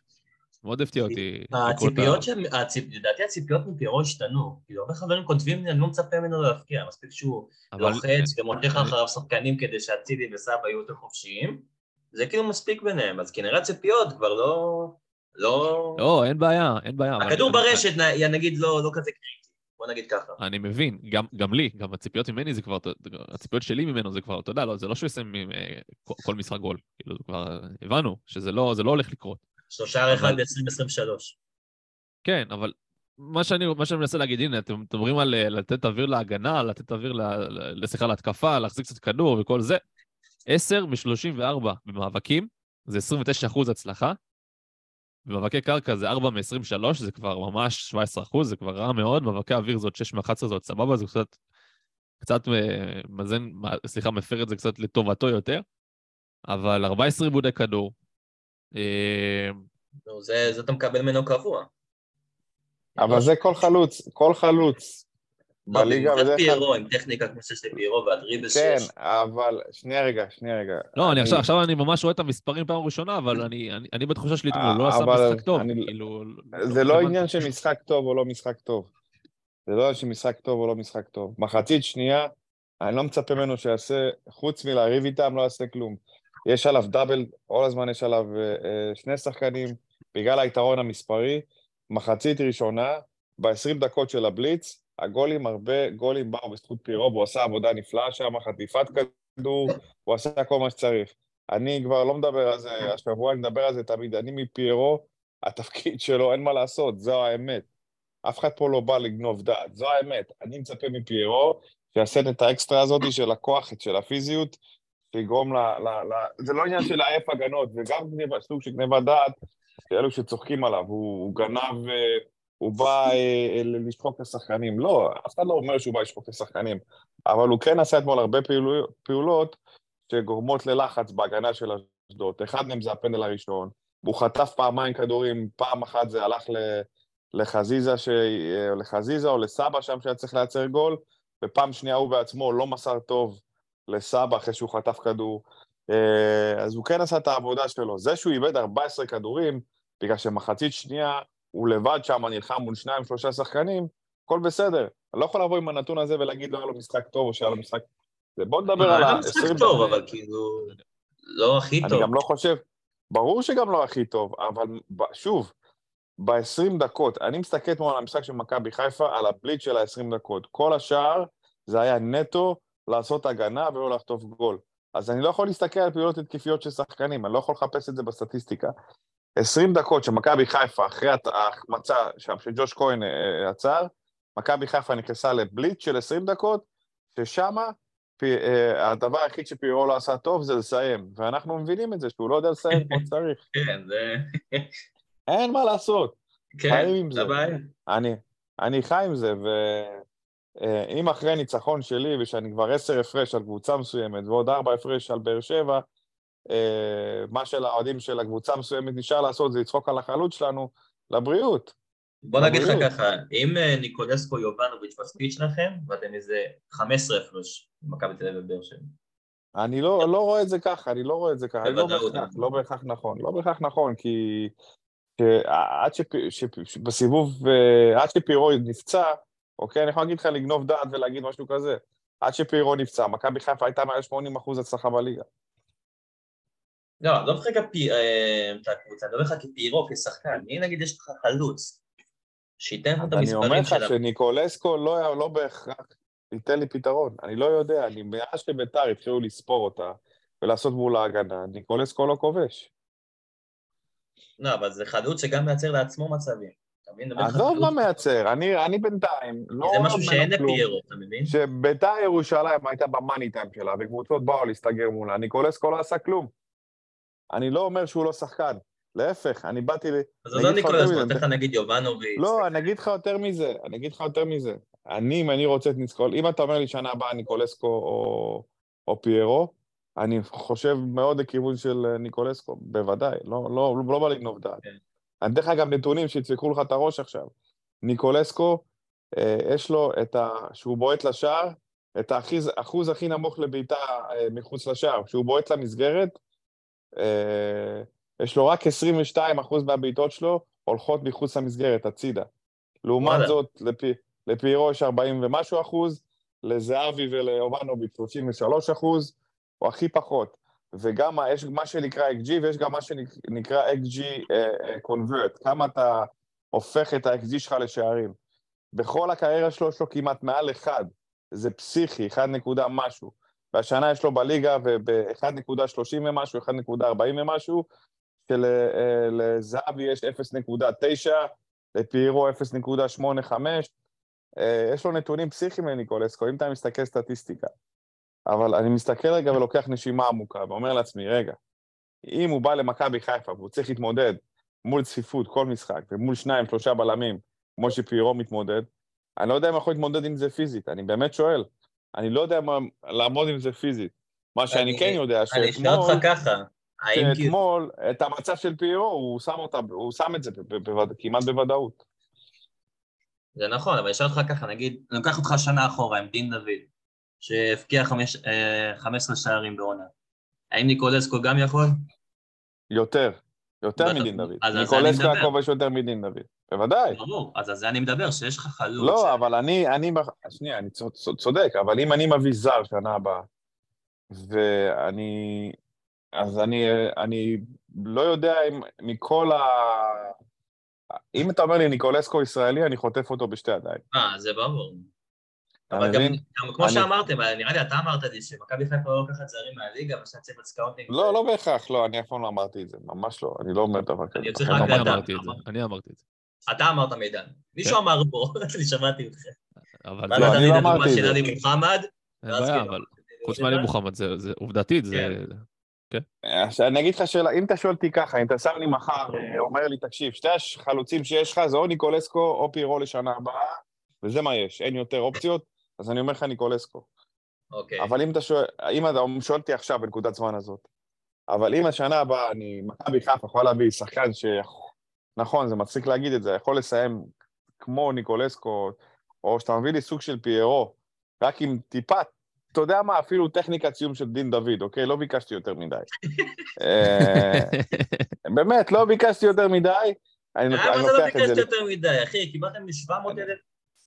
מאוד הפתיע אותי. הציפיות. הציפ- לדעתי הציפיות מפיירו השתנו. כאילו, הרבה חברים כותבים אני לא מצפה ממנו להפקיע, מספיק שהוא לוחץ ומותח אחריו שחקנים כדי שאצילי וסבא יהיו יותר חופשיים. זה כאילו מספיק ביניהם, אז כנראה הציפיות כבר לא... לא... לא, אין בעיה, אין בעיה. הכדור ברשת, נגיד, לא לא כזה קריטי. בוא נגיד ככה. אני מבין, גם, גם לי, גם הציפיות ממני זה כבר, הציפיות שלי ממנו זה כבר, אתה יודע, לא, זה לא שהוא יסיים עם, אה, כל, משחק גול. כאילו, כבר הבנו שזה לא, זה לא הולך לקרות. שלושה אחד אבל- ב-2023. כן, אבל מה שאני, מה שאני מנסה להגיד, הנה, אתם מדברים על אה, לתת אוויר להגנה, לתת אוויר, לשיחה להתקפה, להחזיק קצת כדור וכל זה. 10 מ-34 במאבקים, זה 29 אחוז הצלחה. במאבקי קרקע זה 4 מ-23, זה כבר ממש 17 אחוז, זה כבר רע מאוד. מאבקי אוויר זה עוד 6 מ-11, זה עוד סבבה, זה קצת, קצת אה, מזן, סליחה, מפר את זה קצת לטובתו יותר. אבל 14 עיבודי כדור. אה, נו, זה זה אתה מקבל ממנו קבוע. אבל זה כל חלוץ, כל חלוץ. לא, בליגה בדרך כלל... פיירו עם טכניקה כמו שיש לפיירו והדריבל כן, שיש. אבל... שנייה רגע, שנייה רגע. לא, אני עכשיו, עכשיו אני ממש רואה את המספרים פעם ראשונה, אבל אני, אני, אני בתחושה שלי הוא לא עשה אבל משחק טוב. אני- כאילו, זה לא הבנתי. עניין של משחק טוב או לא משחק טוב. זה לא עניין של משחק טוב או לא משחק טוב. מחצית שנייה, אני לא מצפה ממנו שיעשה, חוץ מלריב איתם, לא יעשה כלום. יש עליו דאבל, כל הזמן יש עליו אה, אה, שני שחקנים, בגלל היתרון המספרי. מחצית ראשונה, ב-20 דקות של הבליץ, הגולים, הרבה גולים באו בזכות פירו, והוא עשה עבודה נפלאה שם, חטיפת כדור, הוא עשה כל מה שצריך. אני כבר לא מדבר על זה, השבוע אני מדבר על זה תמיד, אני מפיירו, התפקיד שלו, אין מה לעשות, זו האמת. אף אחד פה לא בא לגנוב דעת, זו האמת. אני מצפה מפיירו שיעשה את האקסטרה הזאת של הכוח, של הפיזיות, שיגרום ל... ל, ל זה לא עניין של לעייף הגנות, זה גם סוג של גניבת דעת, אלו שצוחקים עליו, הוא, הוא גנב, אה, הוא בא אה, לשחוק את השחקנים. לא, אף אחד לא אומר שהוא בא לשחוק את השחקנים, אבל הוא כן עשה אתמול הרבה פעולו, פעולות שגורמות ללחץ בהגנה של אשדוד. אחד מהם זה הפנדל הראשון, הוא חטף פעמיים כדורים, פעם אחת זה הלך. לחזיזה, ש... אה, לחזיזה או לסבא שם שהיה צריך לייצר גול, ופעם שנייה הוא בעצמו לא מסר טוב לסבא אחרי שהוא חטף כדור. אה, אז הוא כן עשה את העבודה שלו. זה שהוא איבד 14 כדורים, בגלל שמחצית שנייה הוא לבד שם נלחם מול שניים, שלושה שחקנים, הכל בסדר. אני לא יכול לבוא עם הנתון הזה ולהגיד לא היה לו משחק טוב או שהיה לו משחק... בוא נדבר על היה ה... משחק טוב, אבל כאילו... לא הכי אני טוב. גם לא חושב, ברור שגם לא הכי טוב, אבל שוב, ב-20 דקות, אני מסתכל אתמול על המשחק של מכבי חיפה, על הבליץ של ה-20 דקות. כל השאר זה היה נטו לעשות הגנה ולא לחטוף גול. אז אני לא יכול להסתכל על פעולות התקפיות של שחקנים, אני לא יכול לחפש את זה בסטטיסטיקה. 20 דקות שמכבי חיפה, אחרי ההחמצה שם, שג'וש כהן אה, עצר, מכבי חיפה נכנסה לבליץ של 20 דקות, ששמה פי, אה, הדבר היחיד שפירו לא עשה טוב זה לסיים, ואנחנו מבינים את זה, שהוא לא יודע לסיים כמו שצריך. כן, זה... אין מה לעשות, כן, חיים עם זה. הבעיה. אני, אני חי עם זה, ואם אחרי ניצחון שלי, ושאני כבר עשר הפרש על קבוצה מסוימת, ועוד ארבע הפרש על באר שבע, אה, מה שלאוהדים של הקבוצה המסוימת נשאר לעשות זה לצחוק על החלוץ שלנו, לבריאות. בוא נגיד לך. ככה, אם אה, ניקולסקו יובנוביץ' בספיץ' לכם, ואתם איזה 15 הפרש במכבי תל אביב ובאר שבע. אני לא, לא רואה את זה ככה, אני לא רואה את זה ככה, לא. בהכרח, לא בהכרח נכון, לא בהכרח נכון, כי שעד שפ, שפ, בסיבוב, אה, עד שפירו נפצע, אוקיי, אני יכול להגיד לך לגנוב דעת ולהגיד משהו כזה, עד שפירו נפצע, מכבי חיפה הייתה מעל 80 אחוז הצלחה בליגה. לא, לא מדבר לך אה, את הקבוצה, אני מדבר לך כפירו, כשחקן. מי נגיד יש לך חלוץ, שייתן לך את אני אומר המספרים לך. שניקולסקו לא, לא בהכרח ייתן לי פתרון, אני לא יודע, אני מאז שביתר התחילו לספור אותה ולעשות מול ההגנה, ניקולסקו לא כובש. לא, אבל זה חלוץ שגם מייצר לעצמו מצבים. אני עזוב מה מייצר, אני, אני בינתיים לא זה משהו שאין. לפיירו, אתה מבין? שביתר ירושלים הייתה במאני טיים שלה, וקבוצות באו להסתגר מולה, ניקולסקו לא עשה כלום. אני לא אומר שהוא לא שחקן, להפך, אני באתי. אז עזוב ניקולס, מזה, נותן לך נגיד יובנוביץ'. לא, אני אגיד לך יותר מזה, אני אגיד לך יותר מזה. אני, אם אני רוצה את ניסקול, אם אתה אומר לי שנה הבאה ניקולסקו או, או פיירו, אני חושב מאוד לכיוון של אה, ניקולסקו, בוודאי, לא, לא, לא בא לגנוב דעת. כן. אני אתן לך גם נתונים שידפקו לך את הראש עכשיו. ניקולסקו, אה, יש לו את ה... שהוא בועט לשער, את האחוז, הכי נמוך לבעיטה אה, מחוץ לשער. כשהוא בועט למסגרת, יש לו רק 22 אחוז מהבעיטות שלו הולכות מחוץ למסגרת, הצידה. לעומת. זאת, לפי, לפיירו יש 40 ומשהו אחוז, לזהבי ולאובנוביץ' 33 אחוז, או הכי פחות. וגם יש מה שנקרא XG ויש גם מה שנקרא XG אה, אה, convert, כמה אתה הופך את ה-XG שלך לשערים. בכל הקריירה שלו יש לו כמעט מעל אחד, זה פסיכי, 1 נקודה משהו. והשנה יש לו בליגה וב-1.30 ומשהו, 1.40 ומשהו, שלזהבי יש 0.9, לפיירו 0.85, אה, יש לו נתונים פסיכיים לניקולסקו, אם אתה מסתכל סטטיסטיקה. אבל אני מסתכל רגע ולוקח נשימה עמוקה, ואומר לעצמי, רגע, אם הוא בא למכבי חיפה והוא צריך להתמודד מול צפיפות כל משחק, ומול שניים, שלושה בלמים, כמו שפיירו מתמודד, אני לא יודע אם יכול להתמודד עם זה פיזית, אני באמת שואל. אני לא יודע מה, לעמוד עם זה פיזית. מה שאני אני- כן יודע, אני אשאל שאתמול, אותך ככה, האם כאילו... שאתמול, את המצב של פיירו, הוא שם, אותה, הוא שם את זה כמעט בוודאות. זה נכון, אבל אני אשאל אותך ככה, נגיד, אני לוקח אותך שנה אחורה עם דין דוד, שהבקיע חמש- אה, 15 שערים בעונה. האם ניקולסקו גם יכול? יותר, יותר. מדין דוד. ניקולסקו מדבר. היה כובש יותר מדין דוד. בוודאי. ברור, אז על זה אני מדבר, שיש לך חלוץ. לא, אבל אני, אני, שנייה, אני צוד- צוד- צודק, אבל אם אני מביא זר שנה הבאה, ואני, אז אני, אני לא יודע אם מכל ה... אם אתה אומר לי ניקולסקו ישראלי, אני חוטף אותו בשתי ידיים. אה, זה ברור. אבל גם? גם כמו אני- שאמרתם, נראה לי אתה אמרת לי שמכבי חיפה לא לוקחת זרים מהליגה, ושאתה צריך סקאוטינג. לא, לא בהכרח, לא, אני אף פעם לא אמרתי את זה, ממש לא, אני לא אומר דבר כזה. אני צריך רק אני אמרתי- לדעת. אמרתי את זה, אני אמרתי את זה. אתה אמרת מידן. מישהו אמר פה, אני שמעתי אותך. אבל לא, אני לא אמרתי את זה. עלי מוחמד. כאילו- אבל חוץ מעלי מוחמד, זה זה- עובדתית, זה... כן. עכשיו, אני אגיד לך שאלה, אם אתה שואל אותי ככה, אם אתה שם לי מחר, אה, אומר לי, תקשיב, שתי החלוצים שיש לך זה או ניקולסקו או פירו לשנה הבאה, וזה מה יש, אין יותר אופציות, אז אני אומר לך ניקולסקו. אוקיי. אבל אם אתה שואל, אם אתה שואל אותי עכשיו בנקודת זמן הזאת, אבל אם השנה הבאה אני, מכבי חיפה יכולה להביא שחקן ש... נכון, זה מצחיק להגיד את זה, יכול לסיים כמו ניקולסקו, או שאתה מביא לי סוג של פיירו, רק עם טיפה, אתה יודע מה, אפילו טכניקת סיום של דין דוד, אוקיי? לא ביקשתי יותר מדי. אה, באמת, לא ביקשתי יותר מדי, אני למה אתה לא ביקשת. יותר מדי, אחי? קיבלתם 700 אלף,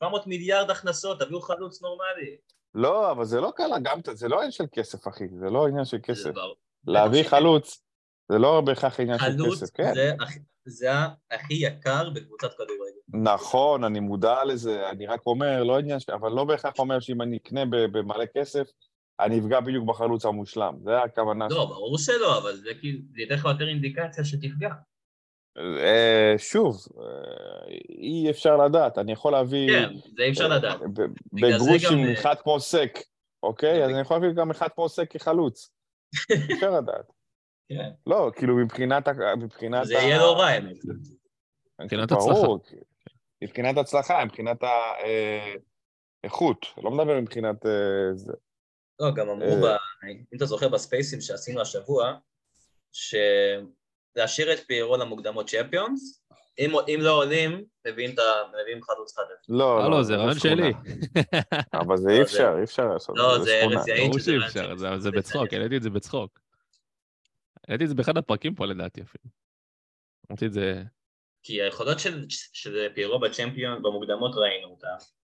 700 מיליארד הכנסות, תביאו חלוץ נורמלי. לא, אבל זה לא קל, גם, זה לא עניין של כסף, אחי, זה לא עניין של כסף. להביא. חלוץ, זה לא בהכרח עניין של חלוץ כסף, כן. זה הכי- זה הכי יקר בקבוצת כדורגל. נכון, אני מודע לזה, אני רק אומר, לא עניין, ש- אבל לא בהכרח אומר שאם אני אקנה במלא כסף, אני אפגע בדיוק בחלוץ המושלם, זה הכוונה לא, ברור שלא, אבל זה כאילו, זה ייתן לך יותר אינדיקציה שתפגע. אה, שוב, אה, אי אפשר לדעת, אני יכול להביא... כן, זה אי אפשר לדעת. בגלל זה בגרושים אחד כמו סק, אוקיי? אז אני יכול להביא גם אחד כמו סק כחלוץ. אי אפשר לדעת. כן. לא, כאילו מבחינת... ה- זה יהיה לא רע, האמת. מבחינת ברור, מבחינת הצלחה, מבחינת האיכות, לא מדבר מבחינת... אה, זה. לא, גם אמרו, אה. אם אתה זוכר בספייסים שעשינו השבוע, שלהשאיר את פיירו למוקדמות צ'מפיונס, אם, אם לא עולים, מביאים, את ה- מביאים חלוץ חדש. לא, לא, לא, זה רעיון שכונה. שלי. אבל זה לא, אי זה- אפשר, אי אפשר לעשות. לא, זה זה שכונה. ארז יעיד ברור שזה שאי רעיון אפשר, שלי. זה- זה בצחוק, העליתי את זה בצחוק. העליתי את זה באחד הפרקים פה לדעתי אפילו. אמרתי את זה... כי היכולות של, של פיירו בצ'מפיון, במוקדמות ראינו אותם.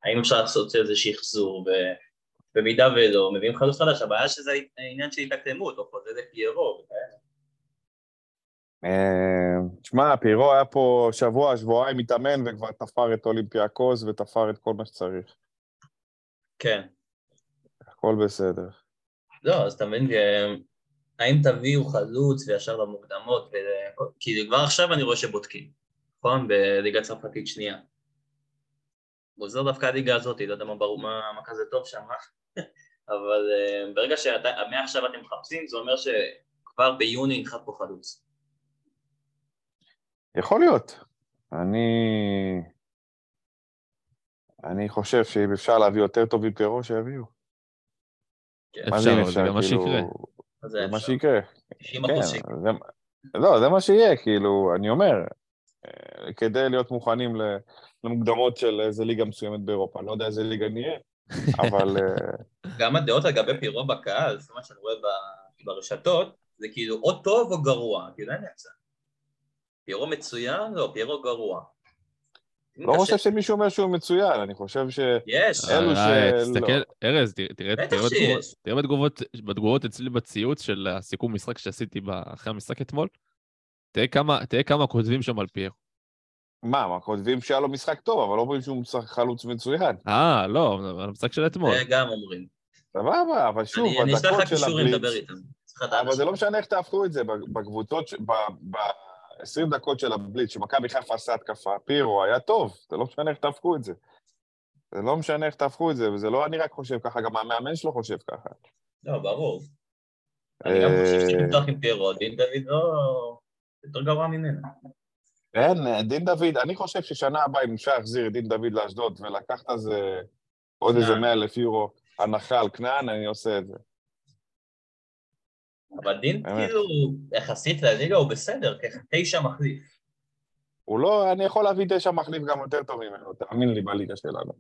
האם אפשר לעשות איזה שחזור, ובמידה ולא, מביאים חלוץ חדש, הבעיה שזה העניין של התאקלמות, או חוזה לפיירו וכאלה. אה, תשמע, פירו היה פה שבוע, שבועיים מתאמן וכבר תפר את אולימפיאקוס ותפר את כל מה שצריך. כן. הכל בסדר. לא, אז אתה מבין, אה, האם תביאו חלוץ וישר למוקדמות, ו- כי כבר עכשיו אני רואה שבודקים, נכון? בליגה צרפתית שנייה. עוזר דווקא הליגה הזאת, לא יודע מה ברור, מה, מה כזה טוב שם, אבל אה, ברגע שמעכשיו אתם מחפשים, זה אומר שכבר ביוני נחת פה חלוץ. יכול להיות. אני... אני חושב שאם אפשר להביא יותר טוב מפירו, שיביאו. מה זה אם אפשר, זה גם מה כאילו, שיקרה. אז זה זה מה. שיקרה. 90 כן, אחוז שיקרה. זה... לא, זה מה שיהיה, כאילו, אני אומר, אה, כדי להיות מוכנים למוקדמות של איזה ליגה מסוימת באירופה. אני לא יודע איזה ליגה נהיה, אבל אה, גם הדעות לגבי פירו בקהל, לפי מה שאני רואה ברשתות, זה כאילו או טוב או גרוע, כאילו אין אמצע. פירו מצוין? לא, פירו גרוע. לא חושב שמישהו אומר שהוא מצוין, אני חושב ש... יש, אלו אה, שלא. תסתכל, ארז, תראה- בתגובות- אצלי בציוץ של הסיכום משחק שעשיתי אחרי המשחק אתמול. תראה כמה, כותבים שם על פיירו. מה, מה, כותבים שהיה לו משחק טוב, אבל לא אומרים שהוא משחק חלוץ מצוין. אה, לא, על המשחק של אתמול. זה גם אומרים. סבבה, אבל שוב, אני אני אשלח בדקות לך של קישורים לדבר הבליץ... איתם. אבל זה לא. משנה איך תהפכו את זה, בקבוצות, ש- ב-20 דקות של הבליץ, שמכבי חיפה עשה התקפה, פירו היה טוב, זה לא משנה איך תהפכו את זה. זה לא משנה איך תהפכו את זה, וזה לא אני רק חושב ככה, גם המאמן שלו חושב ככה. לא, ברור. אני גם חושב אה, שצריך לפתוח עם פירו, דין דוד לא... יותר גרוע ממנו. אין, דין דוד, אני חושב ששנה הבאה, אם אפשר להחזיר את דין דוד לאשדוד ולקחת איזה, עוד איזה כנען. 100 אלף יורו הנחה על כנען, אני עושה את זה. אבל דין. כאילו, יחסית לליגה הוא בסדר, כתשע מחליף. הוא לא, אני יכול להביא תשע מחליף גם יותר טוב ממנו, תאמין לי, בליגה שלנו.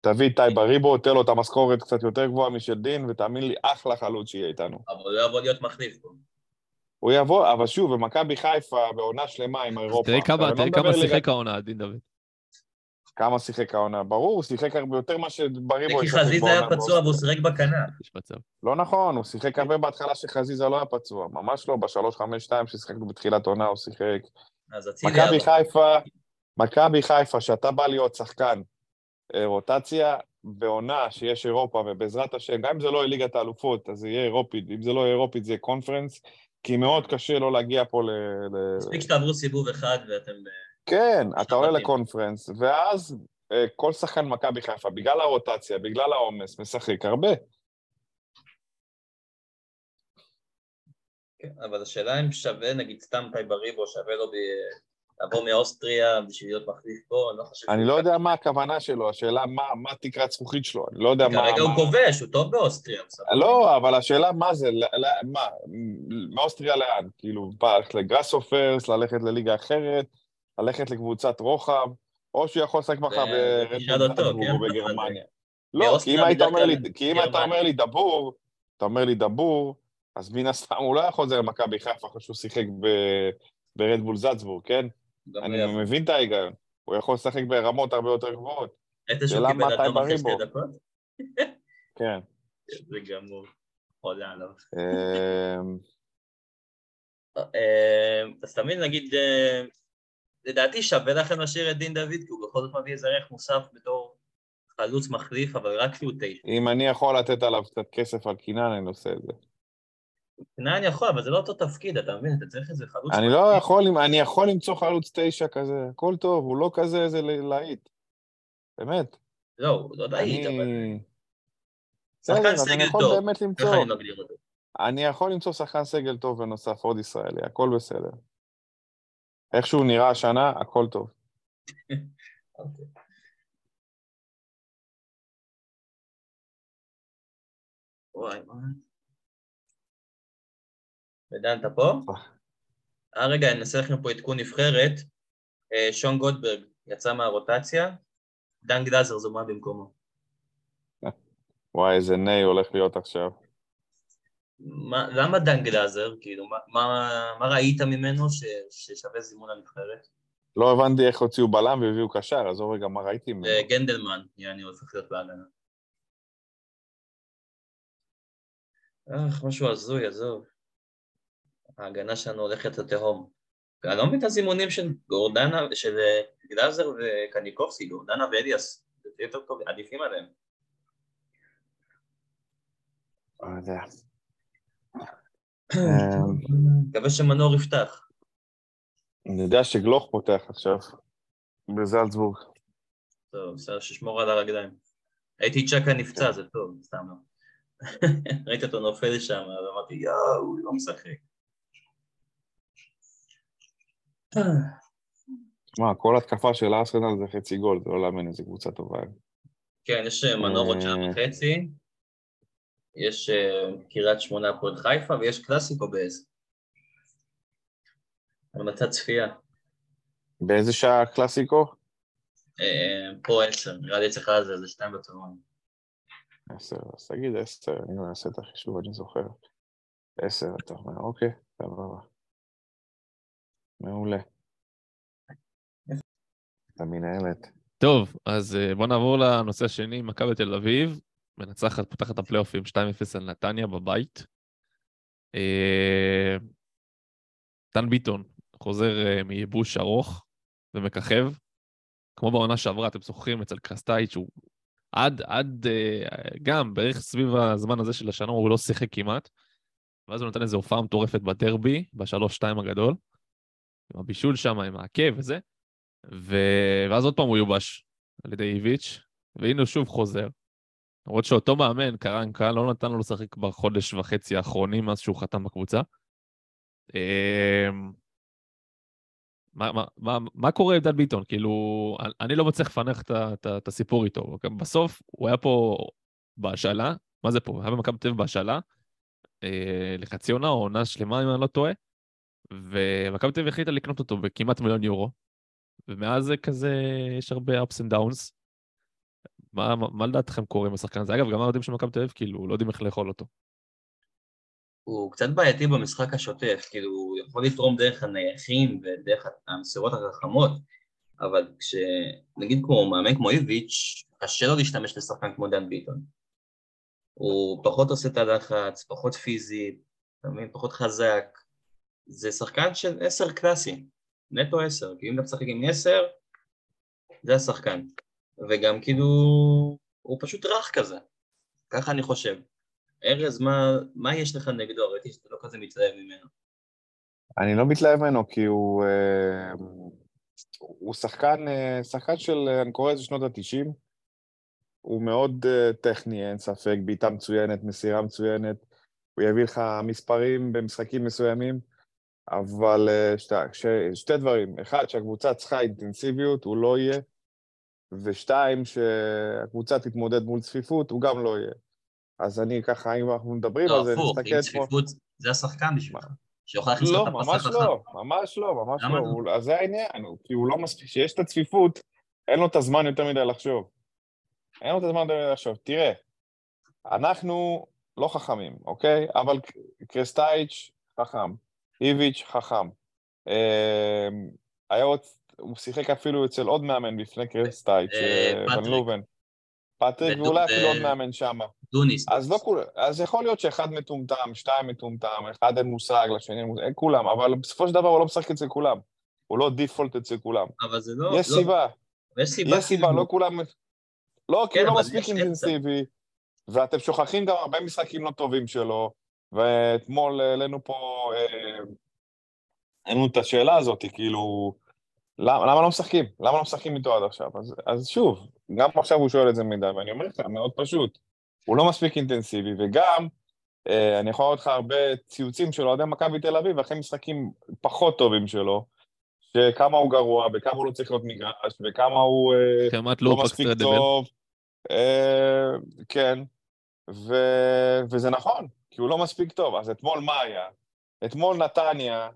תביא את טייבה ריבו, תן לו את המשכורת קצת יותר גבוהה משל דין, ותאמין לי, אחלה חלוץ שיהיה איתנו. אבל הוא לא יבוא להיות מחליף פה. הוא יבוא, אבל שוב, במכבי חיפה, בעונה שלמה עם אירופה. תראה כמה, לא שיחק העונה, דין דוד. כמה שיחק העונה. ברור, הוא שיחק הרבה יותר ממה זה שבריבו כי חזיזה היה פצוע והוא. שיחק בכנף. לא נכון, הוא שיחק הרבה בהתחלה שחזיזה לא היה פצוע. ממש לא, ב-3-5-2 ששיחקנו בתחילת עונה הוא שיחק. אז אצילי היה... מכבי חיפה, מכבי חיפה, שאתה בא להיות שחקן אה, רוטציה, בעונה שיש אירופה, ובעזרת השם, גם אם זה לא יהיה ליגת האלופות, אז זה יהיה אירופית, אם זה לא יהיה אירופית זה יהיה קונפרנס, כי מאוד קשה לא להגיע פה ל... ל... מספיק שתעברו סיבוב אחד ואתם... כן, אתה עולה. לקונפרנס, ואז אה, כל שחקן מכבי חיפה, בגלל הרוטציה, בגלל העומס, משחק הרבה. כן, אבל השאלה אם שווה, נגיד סתם טייבה ריבו, שווה לו ב- לעבור מאוסטריה בשביל להיות מחליף פה, אני לא חושב... אני לא יודע מה הכוונה שלו, השאלה מה, מה תקרת זכוכית שלו, אני לא יודע מה... כרגע הוא. כובש, הוא טוב באוסטריה. לא, אבל השאלה מה זה, מה, מאוסטריה לאן? כאילו, ללכת לגראסופרס, ללכת לליגה אחרת, ללכת לקבוצת רוחב, או שהוא יכול לשחק מחר כן, בגרמניה. לא, כי אם היית בדרך אומר לי, כלל כי אם אתה. אומר לי דבור, אתה אומר לי דבור, אז מן הסתם הוא לא יכול לחזור למכבי חיפה אחרי שהוא שיחק ברדבול זלצבורג, כן? לא אני יבוא. מבין את ההיגיון. הוא יכול לשחק ברמות הרבה יותר גבוהות. ראית שהוא קיבל אדום אחרי שתי. דקות? כן. זה גמור. עולה עליו. אמ, אה, אז תמיד נגיד, אה, לדעתי שווה לכם להשאיר את דין דוד, כי הוא בכל זאת מביא איזה ערך מוסף בתור חלוץ מחליף, אבל רק כי הוא תשע. אם אני יכול לתת עליו קצת כסף על קינן, אני עושה את זה. כנען יכול, אבל זה לא אותו תפקיד, אתה מבין? אתה צריך איזה חלוץ אני לא יכול, אני יכול למצוא חלוץ תשע כזה, הכל טוב, הוא לא כזה איזה להיט. באמת. לא, הוא לא להיט, אבל אני... שחקן בסדר, אז אני יכול. באמת למצוא. אני יכול למצוא שחקן סגל טוב בנוסף, עוד ישראלי, הכל בסדר. איך שהוא נראה השנה, הכל טוב. אוקיי. וואי, מה? ודן, אתה פה? אה, רגע, אני אנסה לכם פה עדכון נבחרת. אה, שון גולדברג יצא מהרוטציה, דן גלאזר זומן במקומו. וואי, איזה ניי הולך להיות עכשיו. מה, למה דן גלאזר? כאילו, מה, מה, מה ראית ממנו ש, ששווה זימון לנבחרת? לא הבנתי איך הוציאו בלם והביאו קשר, עזוב רגע מה ראיתי ממנו. אה, גנדלמן, יעני, הוא הופך להיות בהגנה. אך, משהו הזוי, עזוב. ההגנה שלנו הולכת לתהום. אני לא מבין את הזימונים של גורדנה, של אה, גלאזר וקניקובסקי, גורדנה ואליאס, זה יותר טוב, עדיפים עליהם. לא יודע. אמ, מקווה שמנור יפתח. אני יודע שגלוך פותח עכשיו, בזלצבורג. טוב, בסדר, שישמור על הרגליים. הייתי צ'קה נפצע, זה טוב, סתם לא. ראיתי אותו נופל שם, אז אמרתי, יואו, הוא לא משחק. תשמע, כל התקפה של ארסנל זה חצי גול, זה לא להאמין איזה קבוצה טובה. כן, יש אה, מנור עוד שעה אה. וחצי, יש אה, קריית שמונה הפועל חיפה, ויש קלאסיקו. על מצע צפייה. באיזה שעה קלאסיקו? אה, פה עשר, נראה לי אצלך זה זה שתיים בצהריים. עשר, אז תגיד עשר, אני לא אעשה את החישוב, אני זוכר. עשר, אתה אומר, אוקיי, סבבה. מעולה. המנהלת. טוב, אז אה, בואו נעבור לנושא השני, מכבי תל אביב, מנצחת, פותחת את הפלייאופים 2-0 על נתניה בבית. אה, דן ביטון חוזר אה, מייבוש ארוך ומככב. כמו בעונה שעברה, אתם זוכרים, אצל קרסטייץ', הוא עד, עד, אה, גם בערך סביב הזמן הזה של השנה הוא לא שיחק כמעט. ואז הוא נתן איזו הופעה מטורפת בדרבי, בשלוש-שתיים הגדול. עם הבישול שם, עם העקב וזה. ו... ואז עוד פעם הוא יובש על ידי איביץ', והנה הוא שוב חוזר. למרות שאותו מאמן, קרנקה, לא נתן לו לשחק בחודש וחצי האחרונים מאז שהוא חתם בקבוצה. אמ, מה, מה, מה, מה קורה עם דן ביטון? כאילו, אני לא מצליח לפענח את הסיפור איתו. בסוף הוא היה פה בהשאלה, מה זה פה? הוא היה במכבי תל אביב בהשאלה, אה, לחצי עונה או עונה שלמה, אם אני לא טועה, ומכבי תל אביב החליטה לקנות אותו בכמעט מיליון יורו, ומאז זה כזה, יש הרבה ups and downs. מה, מה, מה לדעתכם קורה עם השחקן הזה? אגב, גם האוהדים של מכבי תל אביב, כאילו, לא יודעים איך לאכול אותו. הוא קצת בעייתי במשחק השוטף, כאילו הוא יכול לתרום דרך הנייחים ודרך המסירות החכמות, אבל כשנגיד כמו מאמן כמו איביץ', קשה לו להשתמש בשחקן כמו דן ביטון. הוא פחות עושה את הלחץ, פחות פיזי, מבין? פחות חזק. זה שחקן של עשר קלאסי, נטו עשר, כי אם אתה משחק עם עשר, זה השחקן. וגם כאילו, הוא פשוט רך כזה, ככה אני חושב. ארז, מה, מה יש לך נגדו? ראיתי שאתה לא כזה מתלהב ממנו. אני לא מתלהב ממנו כי הוא, אה, הוא שחקן, אה, שחקן של, אני קורא לזה שנות התשעים. הוא מאוד אה, טכני, אין ספק, בעיטה מצוינת, מסירה מצוינת. הוא יביא לך מספרים במשחקים מסוימים, אבל אה, שתי, שתי דברים. אחד, שהקבוצה צריכה אינטנסיביות, הוא לא יהיה. ושתיים, שהקבוצה תתמודד מול צפיפות, הוא גם לא יהיה. אז אני ככה, אם אנחנו מדברים לא, על זה, הפוך, נסתכל עם כמו... צפיפות זה השחקן בשבילך, שיוכל להכניס לא, את הפס ממש החכם. לא, ממש לא, ממש לא. לא? הוא- אז זה העניין, כי הוא לא מספיק, כשיש את הצפיפות, אין לו את הזמן יותר מדי לחשוב. אין לו את הזמן יותר מדי לחשוב. תראה, אנחנו לא חכמים, אוקיי? אבל קרסטייץ' חכם, איביץ' חכם. אה, היה עוד, הוא שיחק אפילו אצל עוד מאמן לפני קרסטייץ', אה, אה, פטריק. ון לובן. פטריק, ואולי אפילו ו- עוד מאמן שמה. דוניס. אז לא כולם, אז יכול להיות שאחד מטומטם, שתיים מטומטם, אחד אין מושג, לשני אין מושג, אין כולם, אבל בסופו של דבר הוא לא משחק אצל כולם. הוא לא דיפולט אצל כולם. אבל זה לא... יש לא- סיבה, יש סיבה. יש סיבה, לא כולם... לא, כי כן, הוא לא אבל מספיק. אינטנסיבי, ואתם שוכחים גם הרבה משחקים לא טובים שלו, ואתמול העלינו פה, אה, העלינו את השאלה הזאת, כאילו, למה, למה לא משחקים? למה לא משחקים איתו עד עכשיו? אז, אז שוב, גם עכשיו הוא שואל את זה מדי, ואני אומר לך, מאוד פשוט, הוא לא מספיק אינטנסיבי, וגם, אה, אני יכול להראות לך הרבה ציוצים של אוהדי מכבי תל אביב, אחרי משחקים פחות טובים שלו, שכמה הוא גרוע, וכמה הוא לא צריך להיות מגרש, וכמה הוא אה, לא מספיק. טוב. אה, כן, ו... וזה נכון, כי הוא לא מספיק טוב. אז אתמול מה היה? אתמול נתניה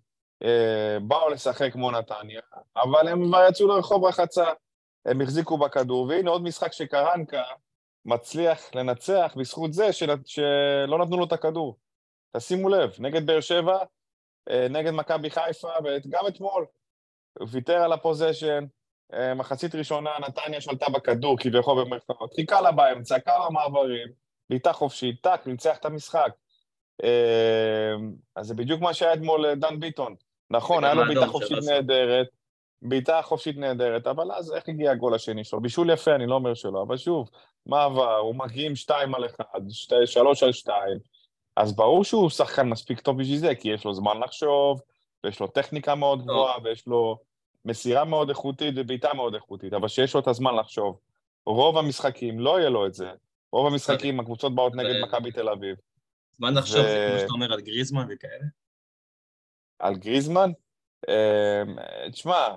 באו לשחק כמו נתניה, אבל הם כבר יצאו לרחוב רחצה, הם החזיקו בכדור, והנה עוד משחק שקרנקה מצליח לנצח בזכות זה של... שלא נתנו לו את הכדור. תשימו לב, נגד באר שבע, אה, נגד מכבי חיפה, וגם אתמול, הוא ויתר על הפוזיישן, אה, מחצית ראשונה נתניה שלטה בכדור, כביכול במרכאות, חיכה לה באמצע, כמה מעברים, בעיטה חופשית, טאק, ניצח את המשחק. אה, אז זה בדיוק מה שהיה אתמול לדן ביטון. נכון, היה לו בעיטה חופשית. נהדרת, בעיטה חופשית נהדרת, אבל אז איך הגיע הגול השני שלו? בישול יפה, אני לא אומר שלא, אבל שוב, מעבר, הוא מגיעים שתיים על אחד, שתי, שלוש על שתיים, אז ברור שהוא שחקן מספיק טוב בשביל זה, כי יש לו זמן לחשוב, ויש לו טכניקה מאוד גבוהה, ויש לו מסירה מאוד איכותית ובעיטה מאוד איכותית, אבל שיש לו את הזמן לחשוב. רוב המשחקים, לא יהיה לו את זה. רוב המשחקים, הקבוצות באות נגד מכבי תל אביב. זמן לחשוב, זה כמו שאתה אומר על גריזמן וכאלה. על גריזמן? אה, תשמע,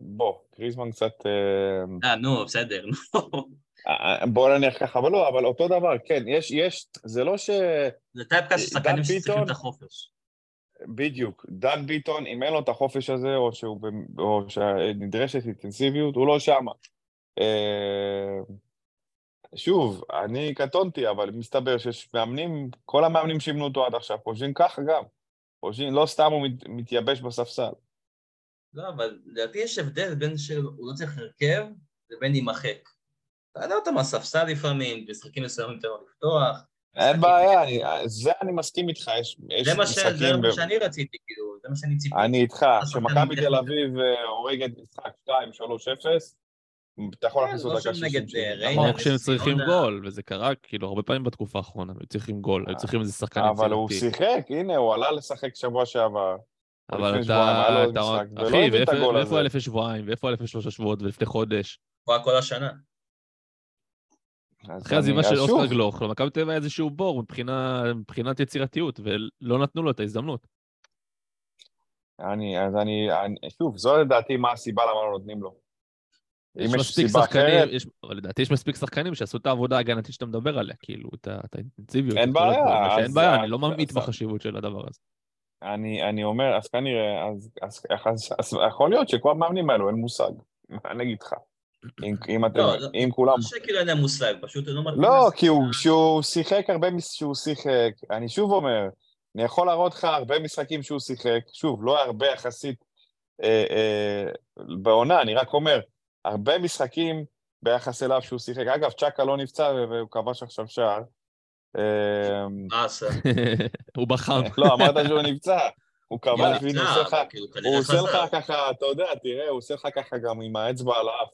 בוא, גריזמן קצת... אה, אה, נו, בסדר, נו. אה, בוא נניח ככה, אבל לא, אבל אותו דבר, כן, יש, יש, זה לא ש... זה טייפקאסט של שחקנים שצריכים? את החופש. בדיוק, דן ביטון, אם אין לו את החופש הזה, או, שהוא, או שנדרשת אינטנסיביות, הוא לא שמה. אה, שוב, אני קטונתי, אבל מסתבר שיש מאמנים, כל המאמנים שאימנו אותו עד עכשיו, חושבים ככה גם. חושבים, לא סתם הוא מת, מתייבש בספסל. לא, אבל לדעתי יש הבדל בין שהוא לא צריך הרכב לבין יימחק. תעלה אותו מהספסל לפעמים, במשחקים מסוימים תן לו לפתוח. אין משחקים- בעיה, אני, זה אני מסכים איתך, יש, יש זה ש- זה משחקים... מה שאני רציתי, כאילו, זה מה שאני ציפיתי. אני איתך, שמכבי. תל אביב אה, הורגת משחק 2-3-0, אתה יכול להכניס לא אותה שם דקה 60 אה. נכון. אמרנו שהם צריכים. גול, וזה קרה כאילו הרבה פעמים בתקופה האחרונה, הם היו צריכים גול, היו צריכים איזה שחקן אבל הוא יצירתי. שיחק, הנה, הוא עלה לשחק שבוע שעבר. אבל אתה, עוד אחי, ואיפה. היה לפני שבועיים, ואיפה היה לפני שלושה שבועות, ולפני חודש. הוא היה כל השנה. אחרי העזיבה של אוסקר גלוך, למכבי תל אביב היה איזשהו בור מבחינת יצירתיות, ולא נתנו לו את ההזדמנות. אני, אז אני, שוב, זו לדעתי מה הסיבה למה לא נותנים לו. יש אם יש מספיק סיבה שחקנים, אחרת, יש, לדעתי יש מספיק שחקנים שעשו את העבודה ההגנתית שאתה מדבר עליה, כאילו, את האינטנסיביות. אין בעיה, אז- בעיה, אז- אני לא ממעיט אז- בחשיבות של הדבר הזה. אני, אני אומר, אז כנראה, אז, אז, אז, אז יכול להיות שכל המאמנים האלו אין מושג, מה אני אגיד לך? אם, אם אתם, לא, לא. אם כולם... לא שכאילו אין להם מושג, פשוט לא מתאים לא. כי הוא, שהוא שיחק הרבה, שהוא שיחק, אני שוב אומר, אני יכול להראות לך הרבה משחקים שהוא שיחק, שוב, לא הרבה יחסית אה, אה, בעונה, אני רק אומר, הרבה משחקים ביחס אליו שהוא שיחק. אגב, צ'קה לא נפצע והוא כבש עכשיו שער. אה, מה עשה? הוא בחם. לא, אמרת שהוא נפצע. הוא כבש והנה הוא עושה לך, כאילו, הוא עושה לך. ככה, אתה יודע, תראה, הוא עושה לך ככה גם עם האצבע על האף.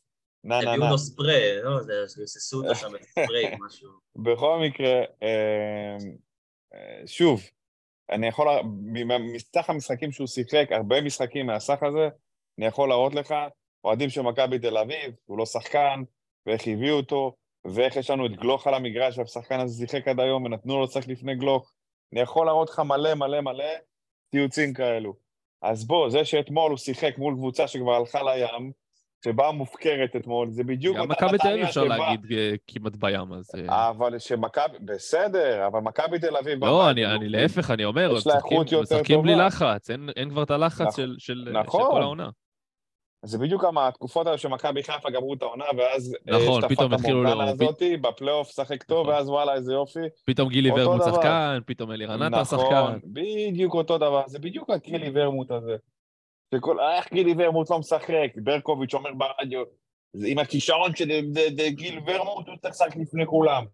נה נה הביאו נה. לו ספרי, לא, זה, ריססו אותו שם בספרי, משהו. בכל מקרה, אה, אה, שוב, אני יכול, מסך המשחקים שהוא שיחק, הרבה משחקים מהסך הזה, אני יכול להראות לך, אוהדים של מכבי תל אביב, הוא לא שחקן, ואיך הביאו אותו, ואיך יש לנו את גלוך על המגרש, והשחקן הזה שיחק עד היום, ונתנו לו לשחק לפני גלוך. אני יכול להראות לך מלא מלא מלא ציוצים כאלו. אז בוא, זה שאתמול הוא שיחק מול קבוצה שכבר הלכה לים, שבאה מופקרת אתמול, זה בדיוק גם מכבי תל אביב אפשר להגיד אה, כמעט בים, אז... אה, אבל שמכבי, בסדר, אבל מכבי תל אביב... לא, אני, אני לא- להפך, אני אומר, משחקים- בלי. לחץ, אין, אין כבר את הלחץ נכון, של, של, של נכון. כל העונה. זה בדיוק גם התקופות האלה שמכבי חיפה גמרו את העונה, ואז אה, נכון, פתאום התחילו לו- הזאתי, בפלייאוף שחק טוב, נכון. ואז וואלה, איזה יופי. פתאום גילי ורמוט. שחקן, פתאום אלירן עטר נכון, שחקן. בדיוק אותו דבר, זה בדיוק הגילי ורמוט הזה. שכל, איך גילי ורמוט לא משחק? ברקוביץ' אומר ברדיו, זה עם הכישרון של גיל ורמוט, הוא צריך לשחק לפני כולם.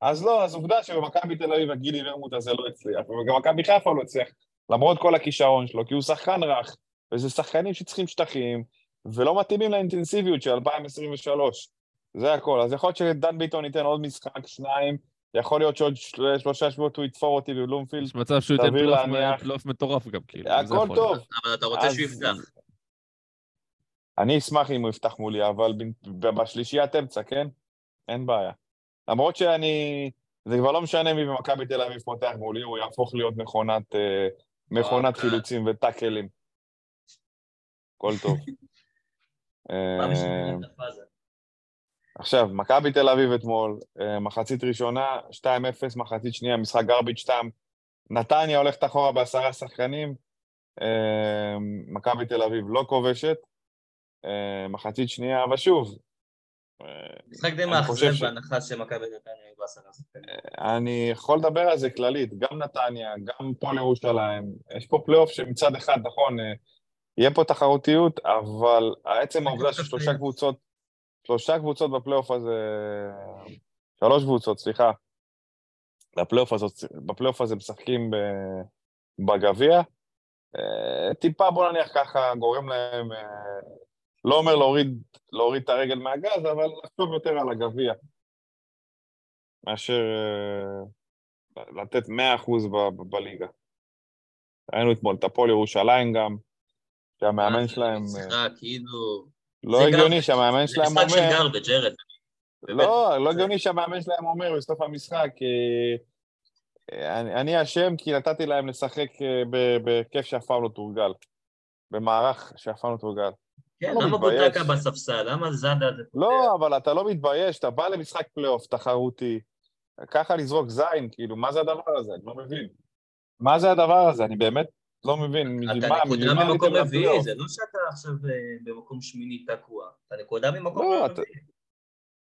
אז לא, אז עובדה שבמכבי תל אביב הגילי ורמוט הזה לא הצליח, וגם מכבי חיפה לא הצליח, למרות כל הכישרון שלו, כי הוא שחקן רך, וזה שחקנים שצריכים שטחים, ולא מתאימים לאינטנסיביות של 2023. זה הכל. אז יכול להיות שדן ביטון ייתן עוד משחק, שניים, יכול להיות שעוד של- שלושה שבועות הוא יתפור אותי בבלומפילד. יש מצב שהוא ייתן פלייאוף להניח. מטורף גם, כאילו. הכל טוב. אבל אתה רוצה אז- שהוא יפתח. אני אשמח אם הוא יפתח מולי, אבל ב- בשלישיית אמצע, כן? אין בעיה. למרות שאני... זה כבר לא משנה מי במכבי תל אביב פותח מולי, הוא יהפוך להיות מכונת, אה, מכונת אוקיי. חילוצים וטאקלים. הכל טוב. מה אה, משנה את הפאזה? עכשיו, מכבי תל אביב אתמול, אה, מחצית ראשונה, 2-0, מחצית שנייה, משחק garbage time. נתניה הולכת אחורה בעשרה שחקנים, אה, מכבי תל אביב לא כובשת, אה, מחצית שנייה, אבל שוב, אה, משחק די מאכזב ש- בהנחה שמכבי נתניה היו בעשרה שחקנים. אני יכול לדבר על זה כללית, גם נתניה, גם הפועל ירושלים, יש פה פלייאוף שמצד אחד, נכון, אה, יהיה פה תחרותיות, אבל עצם העובדה ששלושה. קבוצות, שלושה קבוצות בפלייאוף הזה, שלוש קבוצות, סליחה, בפלייאוף, הזאת, בפלייאוף הזה משחקים בגביע, אה, טיפה בוא נניח ככה גורם להם, אה, לא אומר להוריד, להוריד את הרגל מהגז, אבל לחשוב יותר על הגביע, מאשר אה, לתת 100% ב- ב- בליגה. ראינו אתמול את הפועל ירושלים גם, שהמאמן שלהם, אה, כאילו... לא זה הגיוני. שהמאמן זה שלהם משחק של אומר, גרבג', ארז. לא, לא זה- הגיוני שהמאמן שלהם אומר בסוף המשחק, אה, אני, אשם כי נתתי להם לשחק אה, ב- בהיקף שאף פעם לא תורגל, במערך שאף פעם לא תורגל. כן, לא למה. בוטקה בספסל? למה זאדה זה... לא, אבל אתה לא מתבייש, אתה בא למשחק פלייאוף תחרותי, ככה לזרוק זין, כאילו, מה זה הדבר הזה? אני לא מבין. מה זה הדבר הזה? אני באמת לא מבין. אתה מה- נקודה עליתם רביעי? זה לא שאתה עכשיו אה, במקום שמיני תקוע. אתה נקודה ממקום לא, אתה- רביעי.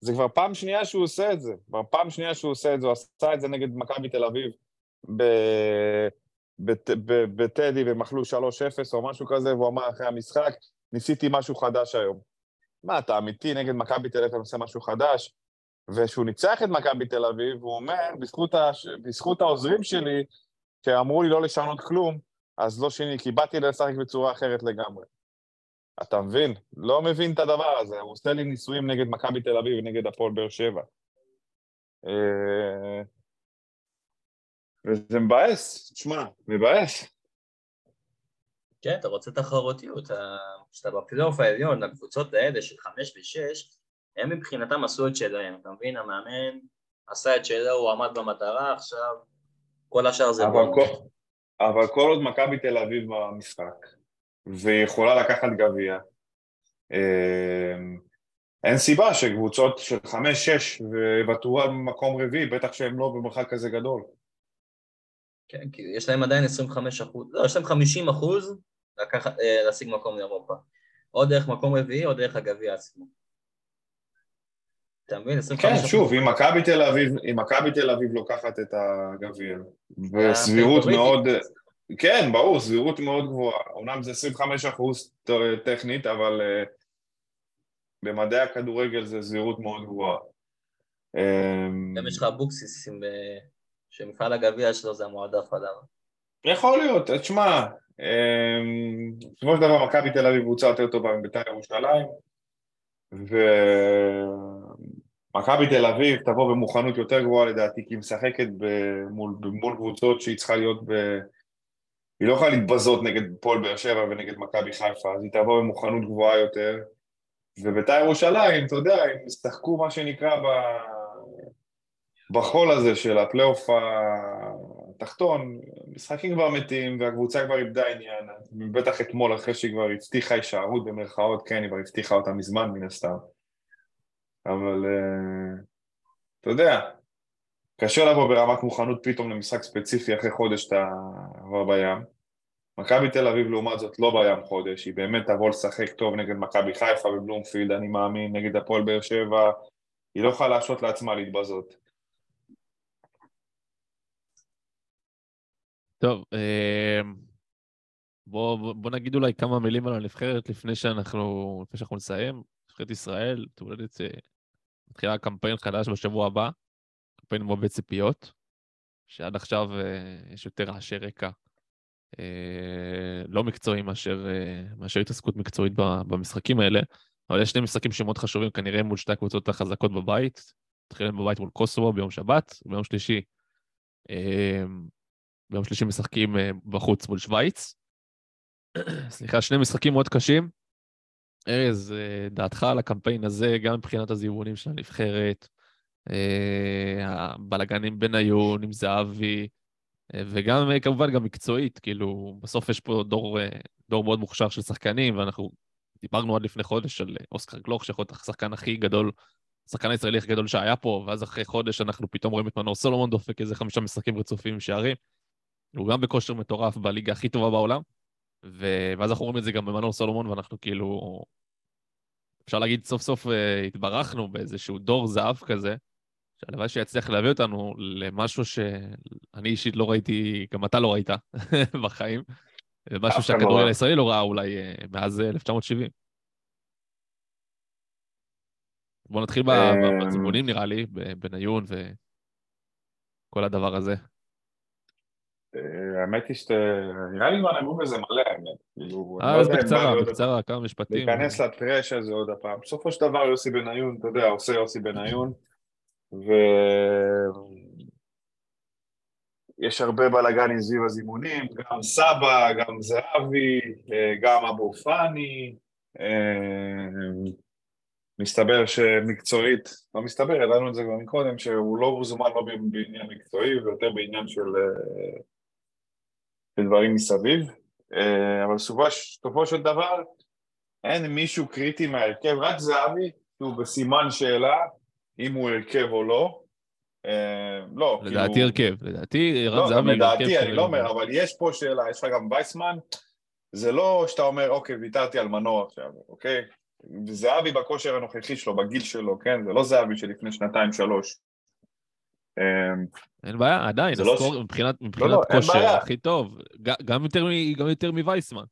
זה כבר פעם שנייה שהוא עושה את זה. כבר פעם שנייה שהוא עושה את זה. הוא עשה את זה נגד מכבי תל אביב ב- בט- ב- בטדי, והם אכלו 3-0 או משהו כזה, והוא אמר אחרי המשחק, ניסיתי משהו חדש היום. מה, אתה אמיתי נגד מכבי תל אביב, אתה עושה משהו חדש? וכשהוא ניצח את מכבי תל אביב, הוא אומר, בזכות, הש... בזכות העוזרים שלי, שאמרו לי לא לשנות כלום, אז לא שיני, כי באתי לשחק בצורה אחרת לגמרי. אתה מבין? לא מבין את הדבר הזה. הוא עושה לי ניסויים נגד מכבי תל אביב ונגד הפועל באר שבע. אה, וזה מבאס, תשמע, מבאס. כן, אתה רוצה תחרותיות. כשאתה בפלייאוף העליון, הקבוצות האלה של חמש ושש, הם מבחינתם עשו את שלהם, אתה מבין? המאמן עשה את שלו, הוא עמד במטרה, עכשיו כל השאר זה אבל. כל, אבל כל עוד מכבי תל אביב במשחק, והיא יכולה לקחת גביע, אה, אין סיבה שקבוצות של חמש-שש ויוותרו על מקום רביעי, בטח שהם לא במרחק כזה גדול. כן, כי יש להם עדיין 25 אחוז, לא, יש להם 50 אחוז אה, להשיג מקום לאירופה. או דרך מקום רביעי או דרך הגביע עצמו. אתה מבין? 25 כן. שוב, אם מכבי תל אביב, אם מכבי תל אביב לוקחת את הגביע, וסבירות. מאוד, כן, ברור, סבירות מאוד גבוהה. אומנם זה 25 אחוז טכנית, אבל אה, במדעי הכדורגל זה סבירות מאוד גבוהה. אה, גם יש לך אבוקסיס, אה, שמפעל הגביע שלו זה המועדף עליו. יכול להיות, תשמע, בסופו של דבר מכבי תל אביב קבוצה יותר טובה מבית"ר ירושלים, ומכבי תל אביב תבוא במוכנות יותר גבוהה לדעתי, כי היא משחקת במול, מול קבוצות שהיא צריכה להיות ב... היא לא יכולה להתבזות נגד פועל באר שבע ונגד מכבי חיפה, אז היא תבוא במוכנות גבוהה יותר, ובית"ר ירושלים, אתה יודע, הם ישחקו מה שנקרא ב... בחול הזה של הפלייאוף התחתון, משחקים כבר מתים והקבוצה כבר איבדה עניין, בטח אתמול אחרי שהיא כבר הבטיחה הישארות במרכאות, כן, היא כבר הבטיחה אותה מזמן מן הסתם, אבל uh, אתה יודע, קשה לבוא ברמת מוכנות פתאום למשחק ספציפי אחרי חודש אתה כבר בים. מכבי תל אביב לעומת זאת לא בים חודש, היא באמת תבוא לשחק טוב נגד מכבי חיפה בבלומפילד, אני מאמין, נגד הפועל באר שבע, היא לא יכולה להרשות לעצמה להתבזות. טוב, אה, בוא, בוא נגיד אולי כמה מילים על הנבחרת לפני שאנחנו, לפני שאנחנו נסיים. נבחרת ישראל, תולדת, אה, מתחילה קמפיין חדש בשבוע הבא, קמפיין מאוד ציפיות, שעד עכשיו אה, יש יותר רעשי רקע אה, לא מקצועיים מאשר, אה, מאשר התעסקות מקצועית במשחקים האלה, אבל יש שני משחקים שמאוד חשובים כנראה מול שתי הקבוצות החזקות בבית. מתחילים בבית מול קוסובו ביום שבת, ביום שלישי אה, ביום שלישי משחקים אה, בחוץ מול שווייץ. סליחה, שני משחקים מאוד קשים. ארז, אה, דעתך על הקמפיין הזה, גם מבחינת הזיוונים של הנבחרת, אה, הבלגנים בניון עם זהבי, אה, וגם כמובן גם מקצועית, כאילו, בסוף יש פה דור, דור מאוד מוכשר של שחקנים, ואנחנו דיברנו עד לפני חודש על אוסקר גלוך, שיכול להיות השחקן הכי גדול, השחקן הישראלי הכי גדול שהיה פה, ואז אחרי חודש אנחנו פתאום רואים את מנור סולומון דופק איזה חמישה משחקים רצופים עם שערים. הוא גם בכושר מטורף בליגה הכי טובה בעולם. ו- ואז אנחנו רואים את זה גם במנור סולומון, ואנחנו כאילו... אפשר להגיד, סוף סוף אה, התברכנו באיזשהו דור זהב כזה, שהלוואי שיצליח להביא אותנו למשהו שאני אישית לא ראיתי, גם אתה לא ראית בחיים, אחד לא שהכדורגל. הישראלי לא ראה אולי אה, מאז אה, 1970. בואו נתחיל ב- בציפונים נראה לי, בניון וכל הדבר הזה. אה, האמת היא שאתה... נראה לי כבר נגעו בזה מלא, האמת. כאילו, אני אה, לא אז בקצרה, בקצרה, כמה משפטים. להיכנס לטרש הזה עוד הפעם. בסופו של דבר יוסי בניון, אתה יודע, עושה יוסי בניון, ו... יש הרבה בלאגנים סביב הזימונים, גם סבא, גם זהבי, אה, גם אבו פאני. אה, מסתבר שמקצועית, לא מסתבר, ידענו את זה כבר מקודם, שהוא לא זומן לא בעניין מקצועי, ויותר בעניין של, אה, של דברים מסביב. אה, אבל בסופו- של דבר, אין מישהו קריטי מההרכב, רק זהבי, שהוא בסימן שאלה אם הוא הרכב או לא. אה, לא, לדעתי כאילו... הרכב, לדעתי רן לא, זהבי הרכב לדעתי, אני לא אומר, אבל יש פה שאלה, יש לך גם וייסמן, זה לא שאתה אומר, אוקיי, ויתרתי על מנוע עכשיו, אוקיי? זהבי בכושר הנוכחי שלו, בגיל שלו, כן? זה לא זהבי שלפני שנתיים, שלוש. אמ, אין בעיה, עדיין, זה לא הסקור ש- מבחינת מבחינת לא, כושר. הכי טוב, גם יותר גם יותר מווייסמן.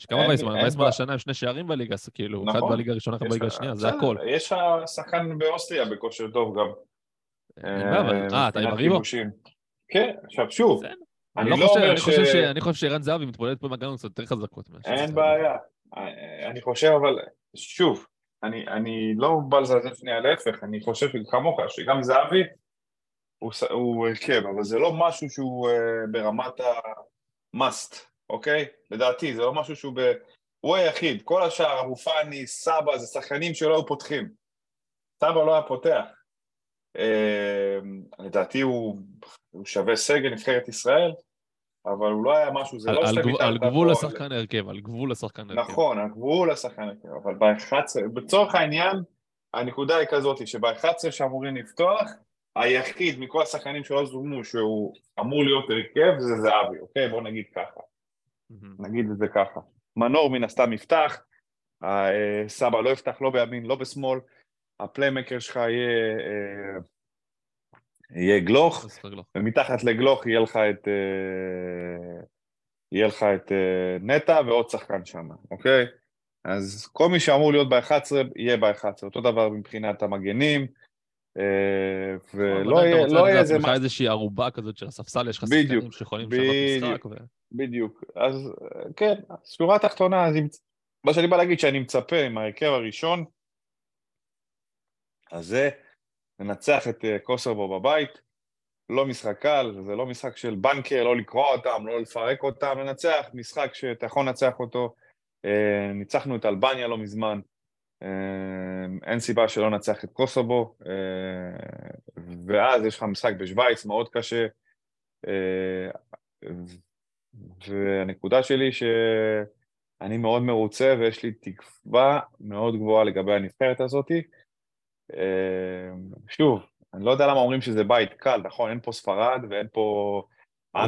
יש כמה אין- וייסמן, וייסמן. השנה עם שני שערים בליגה, כאילו, אחד נכון. בליגה הראשונה, אחד בליגה השנייה, זה הכל. יש לך שחקן באוסטריה בכושר טוב גם. אבל- אה, אתה עם? כיבושים. כן, עכשיו שוב. אני לא לא חושב, אומר ש- אני חושב שערן זהבי מתמודד פה עם הגנות קצת יותר חזקות. אין. בעיה. אני חושב, אבל שוב, אני, אני לא בא לזלזל שנייה, להפך, אני חושב כמוך, שגם זהבי הוא, הוא הרכב, אבל זה לא משהו שהוא uh, ברמת ה-must, אוקיי? לדעתי, זה לא משהו שהוא ב... הוא היחיד, כל השאר, אבו פאני, סבא, זה שחקנים שלא היו פותחים. סבא לא היה פותח. Uh, לדעתי הוא, הוא שווה סגל נבחרת ישראל, אבל הוא לא היה משהו, זה על- לא על שאתה גבול- על גבול פה לשחקן ההרכב, על גבול לשחקן ההרכב. נכון, הגבול לשחקן הרכב, אבל ב-11, בצורך העניין, הנקודה היא כזאת, שב-11 שאמורים לפתוח, היחיד מכל השחקנים שלא זומנו שהוא אמור להיות הרכב זה זהבי, אוקיי? בוא נגיד ככה. נגיד את זה ככה. מנור מן הסתם יפתח, אה, סבא לא יפתח לא בימין, לא בשמאל, הפליימקר שלך יהיה, אה, יהיה גלוך, אז רגלו. ומתחת לגלוך יהיה לך את... אה, יהיה לך את נטע ועוד שחקן שם, אוקיי? אז כל מי שאמור להיות ב-11 יהיה ב-11, אותו דבר מבחינת המגנים, ולא עדיין אתה יהיה, רוצה לא יהיה לעצמך איזה... מה- איזושהי ערובה כזאת של הספסל, יש לך שחקנים שיכולים לשנות. משחק. בדיוק, אז אה, כן, שורה תחתונה, אז אם- מה שאני בא להגיד שאני מצפה עם ההרכב הראשון, אז זה לנצח את אה, קוסובו בבית, לא משחק קל, זה לא משחק של בנקר, לא לקרוע אותם, לא לפרק אותם, לנצח, משחק שאתה יכול לנצח אותו. אה, ניצחנו את אלבניה לא מזמן, אה, אין סיבה שלא ננצח את קוסובו, אה, ואז יש לך משחק בשוויץ מאוד קשה, אה, והנקודה שלי שאני מאוד מרוצה ויש לי תקווה מאוד גבוהה לגבי הנבחרת הזאתי. אה, שוב, אני לא יודע למה אומרים שזה בית קל, נכון? אין פה ספרד ואין פה הוא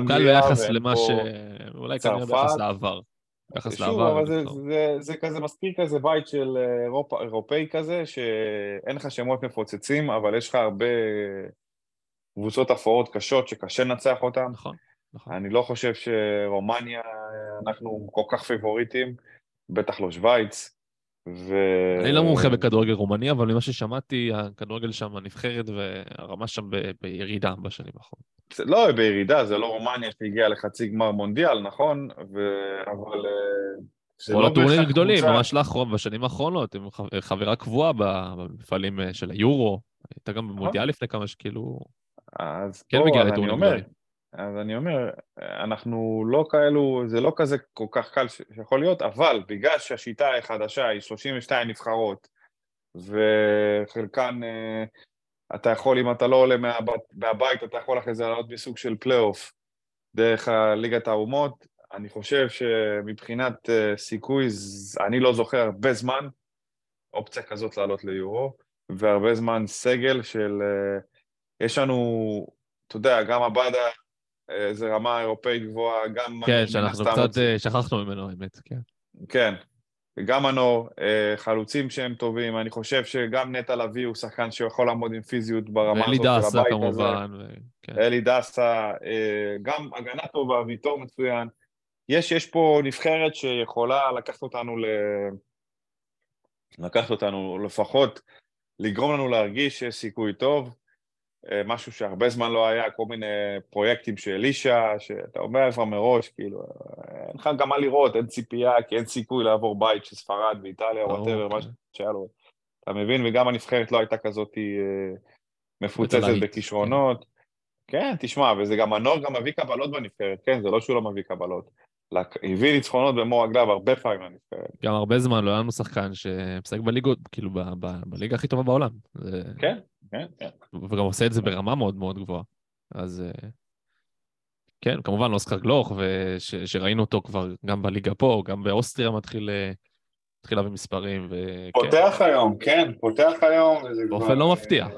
קל אנגליה ביחס למה. ש... אולי כנראה. ביחס לעבר. ביחס שוב, לעבר. אבל זה, נכון. זה, זה כזה מזכיר כזה בית של אה, אירופה, אירופאי כזה, שאין לך שמות מפוצצים, אבל יש לך הרבה קבוצות אפורות קשות שקשה לנצח אותן. נכון, נכון. אני לא חושב שרומניה, אנחנו כל כך פיבוריטים, בטח לא שווייץ. ו... אני לא מומחה בכדורגל רומני, אבל ממה ששמעתי, הכדורגל שם, הנבחרת והרמה שם ב- בירידה בשנים האחרונות. זה לא בירידה, זה לא רומניה שהגיעה לחצי גמר מונדיאל, נכון? ו... אבל... אה, כל לא הטורנירים בהכרח גדולים, קבוצה- ממש לאחרונה, בשנים האחרונות, הם חברה קבועה במפעלים אה, של היורו. הייתה גם במונדיאל לפני כמה שכאילו... אז כן פה, מגיע אז אני לטורנירים אומר, גדולים. אז אני אומר, אנחנו לא כאלו, זה לא כזה כל כך קל שיכול להיות, אבל בגלל שהשיטה החדשה היא 32 נבחרות, וחלקן אה, אתה יכול, אם אתה לא עולה מהבית, מהבית, אתה יכול אחרי זה לעלות בסוג של פלייאוף דרך ליגת האומות. אני חושב שמבחינת אה, סיכוי, אני לא זוכר הרבה זמן אופציה כזאת לעלות ליורו, והרבה זמן סגל של... אה, יש לנו, אתה יודע, גם עבדה אה, זה רמה אירופאית גבוהה, גם... כן, שאנחנו קצת אה, שכחנו ממנו, האמת, כן. כן, גם מנור, אה, חלוצים שהם טובים, אני חושב שגם נטע לביא הוא שחקן שיכול לעמוד עם פיזיות ברמה הזאת של דסה הבית הזה. כמובן, ו- כן. אלי דסה, אה, גם הגנה טובה, ויטור מצוין. יש, יש פה נבחרת שיכולה לקחת אותנו ל... לקחת אותנו לפחות, לגרום לנו להרגיש שיש סיכוי טוב. אה, משהו שהרבה זמן לא היה, כל מיני פרויקטים של אלישע, שאתה אומר כבר מראש, כאילו, אה, אין לך גם מה לראות, אין ציפייה, כי אין סיכוי לעבור בית של ספרד ואיטליה, ברור, whatever, מה כן. שהיה לו. אתה מבין? וגם הנבחרת לא הייתה כזאת אה, מפוצצת בכישרונות. כן, תשמע, וזה גם מנור גם מביא קבלות בנבחרת, כן, זה לא שהוא לא מביא קבלות. הביא ניצחונות במו רגליו הרבה פעמים לנבחרת. גם הרבה זמן לא היה לנו שחקן שמשחק בליגות, כאילו, ב- ב- בליגה הכי טובה בעולם. זה- כן, כן, כן. וגם עושה את זה ברמה מאוד מאוד גבוהה. אז אה, כן, כמובן אוסקר גלוך, וש- שראינו אותו כבר גם בליגה פה, גם באוסטריה מתחיל אה, מתחיל להביא מספרים, וכן, פותח היום, כן, פותח היום. באופן לא מפתיע. אה,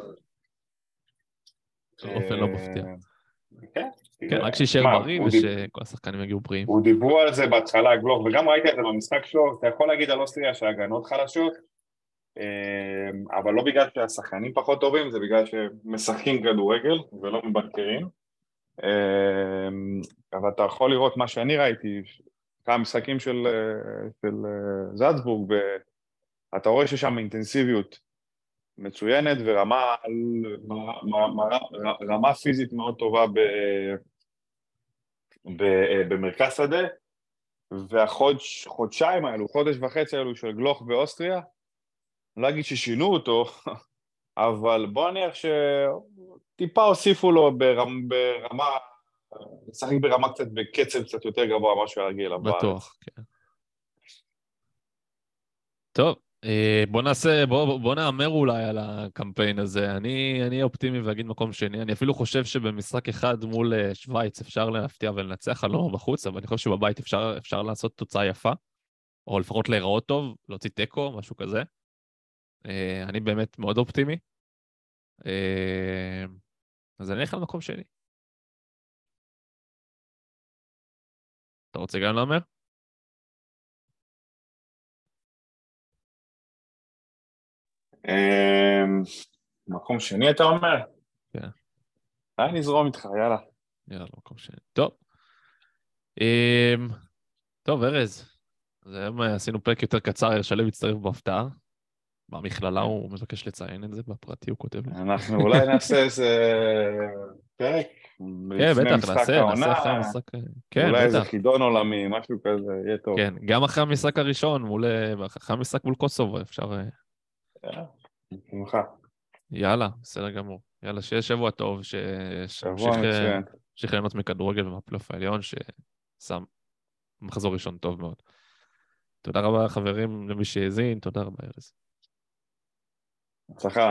באופן לא מפתיע. כן. כן, רק שישאר בריא ושכל השחקנים יגיעו בריאים. הוא דיברו על זה בהתחלה, גלוך, וגם ראית את זה במשחק שלו, אתה יכול להגיד על אוסטריה שההגנות חלשות, אה, אבל לא בגלל שהשחקנים פחות טובים, זה בגלל שהם משחקים כדורגל ולא מבנקרים. אה, אבל אתה יכול לראות מה שאני ראיתי, כמה משחקים של, אה, של אה, זלצבורג, ואתה רואה שיש שם אינטנסיביות מצוינת ורמה מ- מ- מ- רמה פיזית מאוד טובה ב, ב, במרכז שדה, והחודשיים האלו, חודש וחצי האלו של גלוך באוסטריה, לא אגיד ששינו אותו, אבל בוא נניח שטיפה הוסיפו לו ברמ, ברמה, לשחק ברמה קצת, בקצב קצת יותר גבוה ממה שהוא היה רגיל. בטוח, כן. טוב, בוא נעשה, בוא, בוא נהמר אולי על הקמפיין הזה. אני אני אופטימי ואגיד מקום שני. אני אפילו חושב שבמשחק אחד מול אה, שווייץ אפשר להפתיע ולנצח, אני לא אומר בחוץ, אבל אני חושב שבבית אפשר, אפשר לעשות תוצאה יפה, או לפחות להיראות טוב, להוציא תיקו, משהו כזה. אה, אני באמת מאוד אופטימי. אה, אז אני אלך על מקום שני. אתה רוצה גם להמר? מקום שני אתה אומר? כן. אני נזרום איתך, יאללה. יאללה, מקום שני. טוב. אמ, טוב, ארז, אז היום אה, עשינו פרק יותר קצר, שלו הצטרף בהפתעה. במכללה הוא מבקש לציין את זה, בפרטי הוא כותב לי. אנחנו אולי נעשה איזה פרק כן, בטח, נעשה, נעשה אחרי המשחק. אה, כן, אולי איזה. חידון עולמי, משהו כזה, יהיה טוב. כן, גם אחרי המשחק הראשון, מול... אה, אחרי המשחק מול קוסובו, אפשר... בשמחה. יאללה, בסדר גמור. יאללה, שיהיה שבוע טוב, אה, מצוין. נמשיך ליהנות מכדורגל ומהפלייאוף העליון, ששם מחזור ראשון טוב מאוד. תודה רבה, חברים, למי שהאזין, תודה רבה, ארז. הצלחה.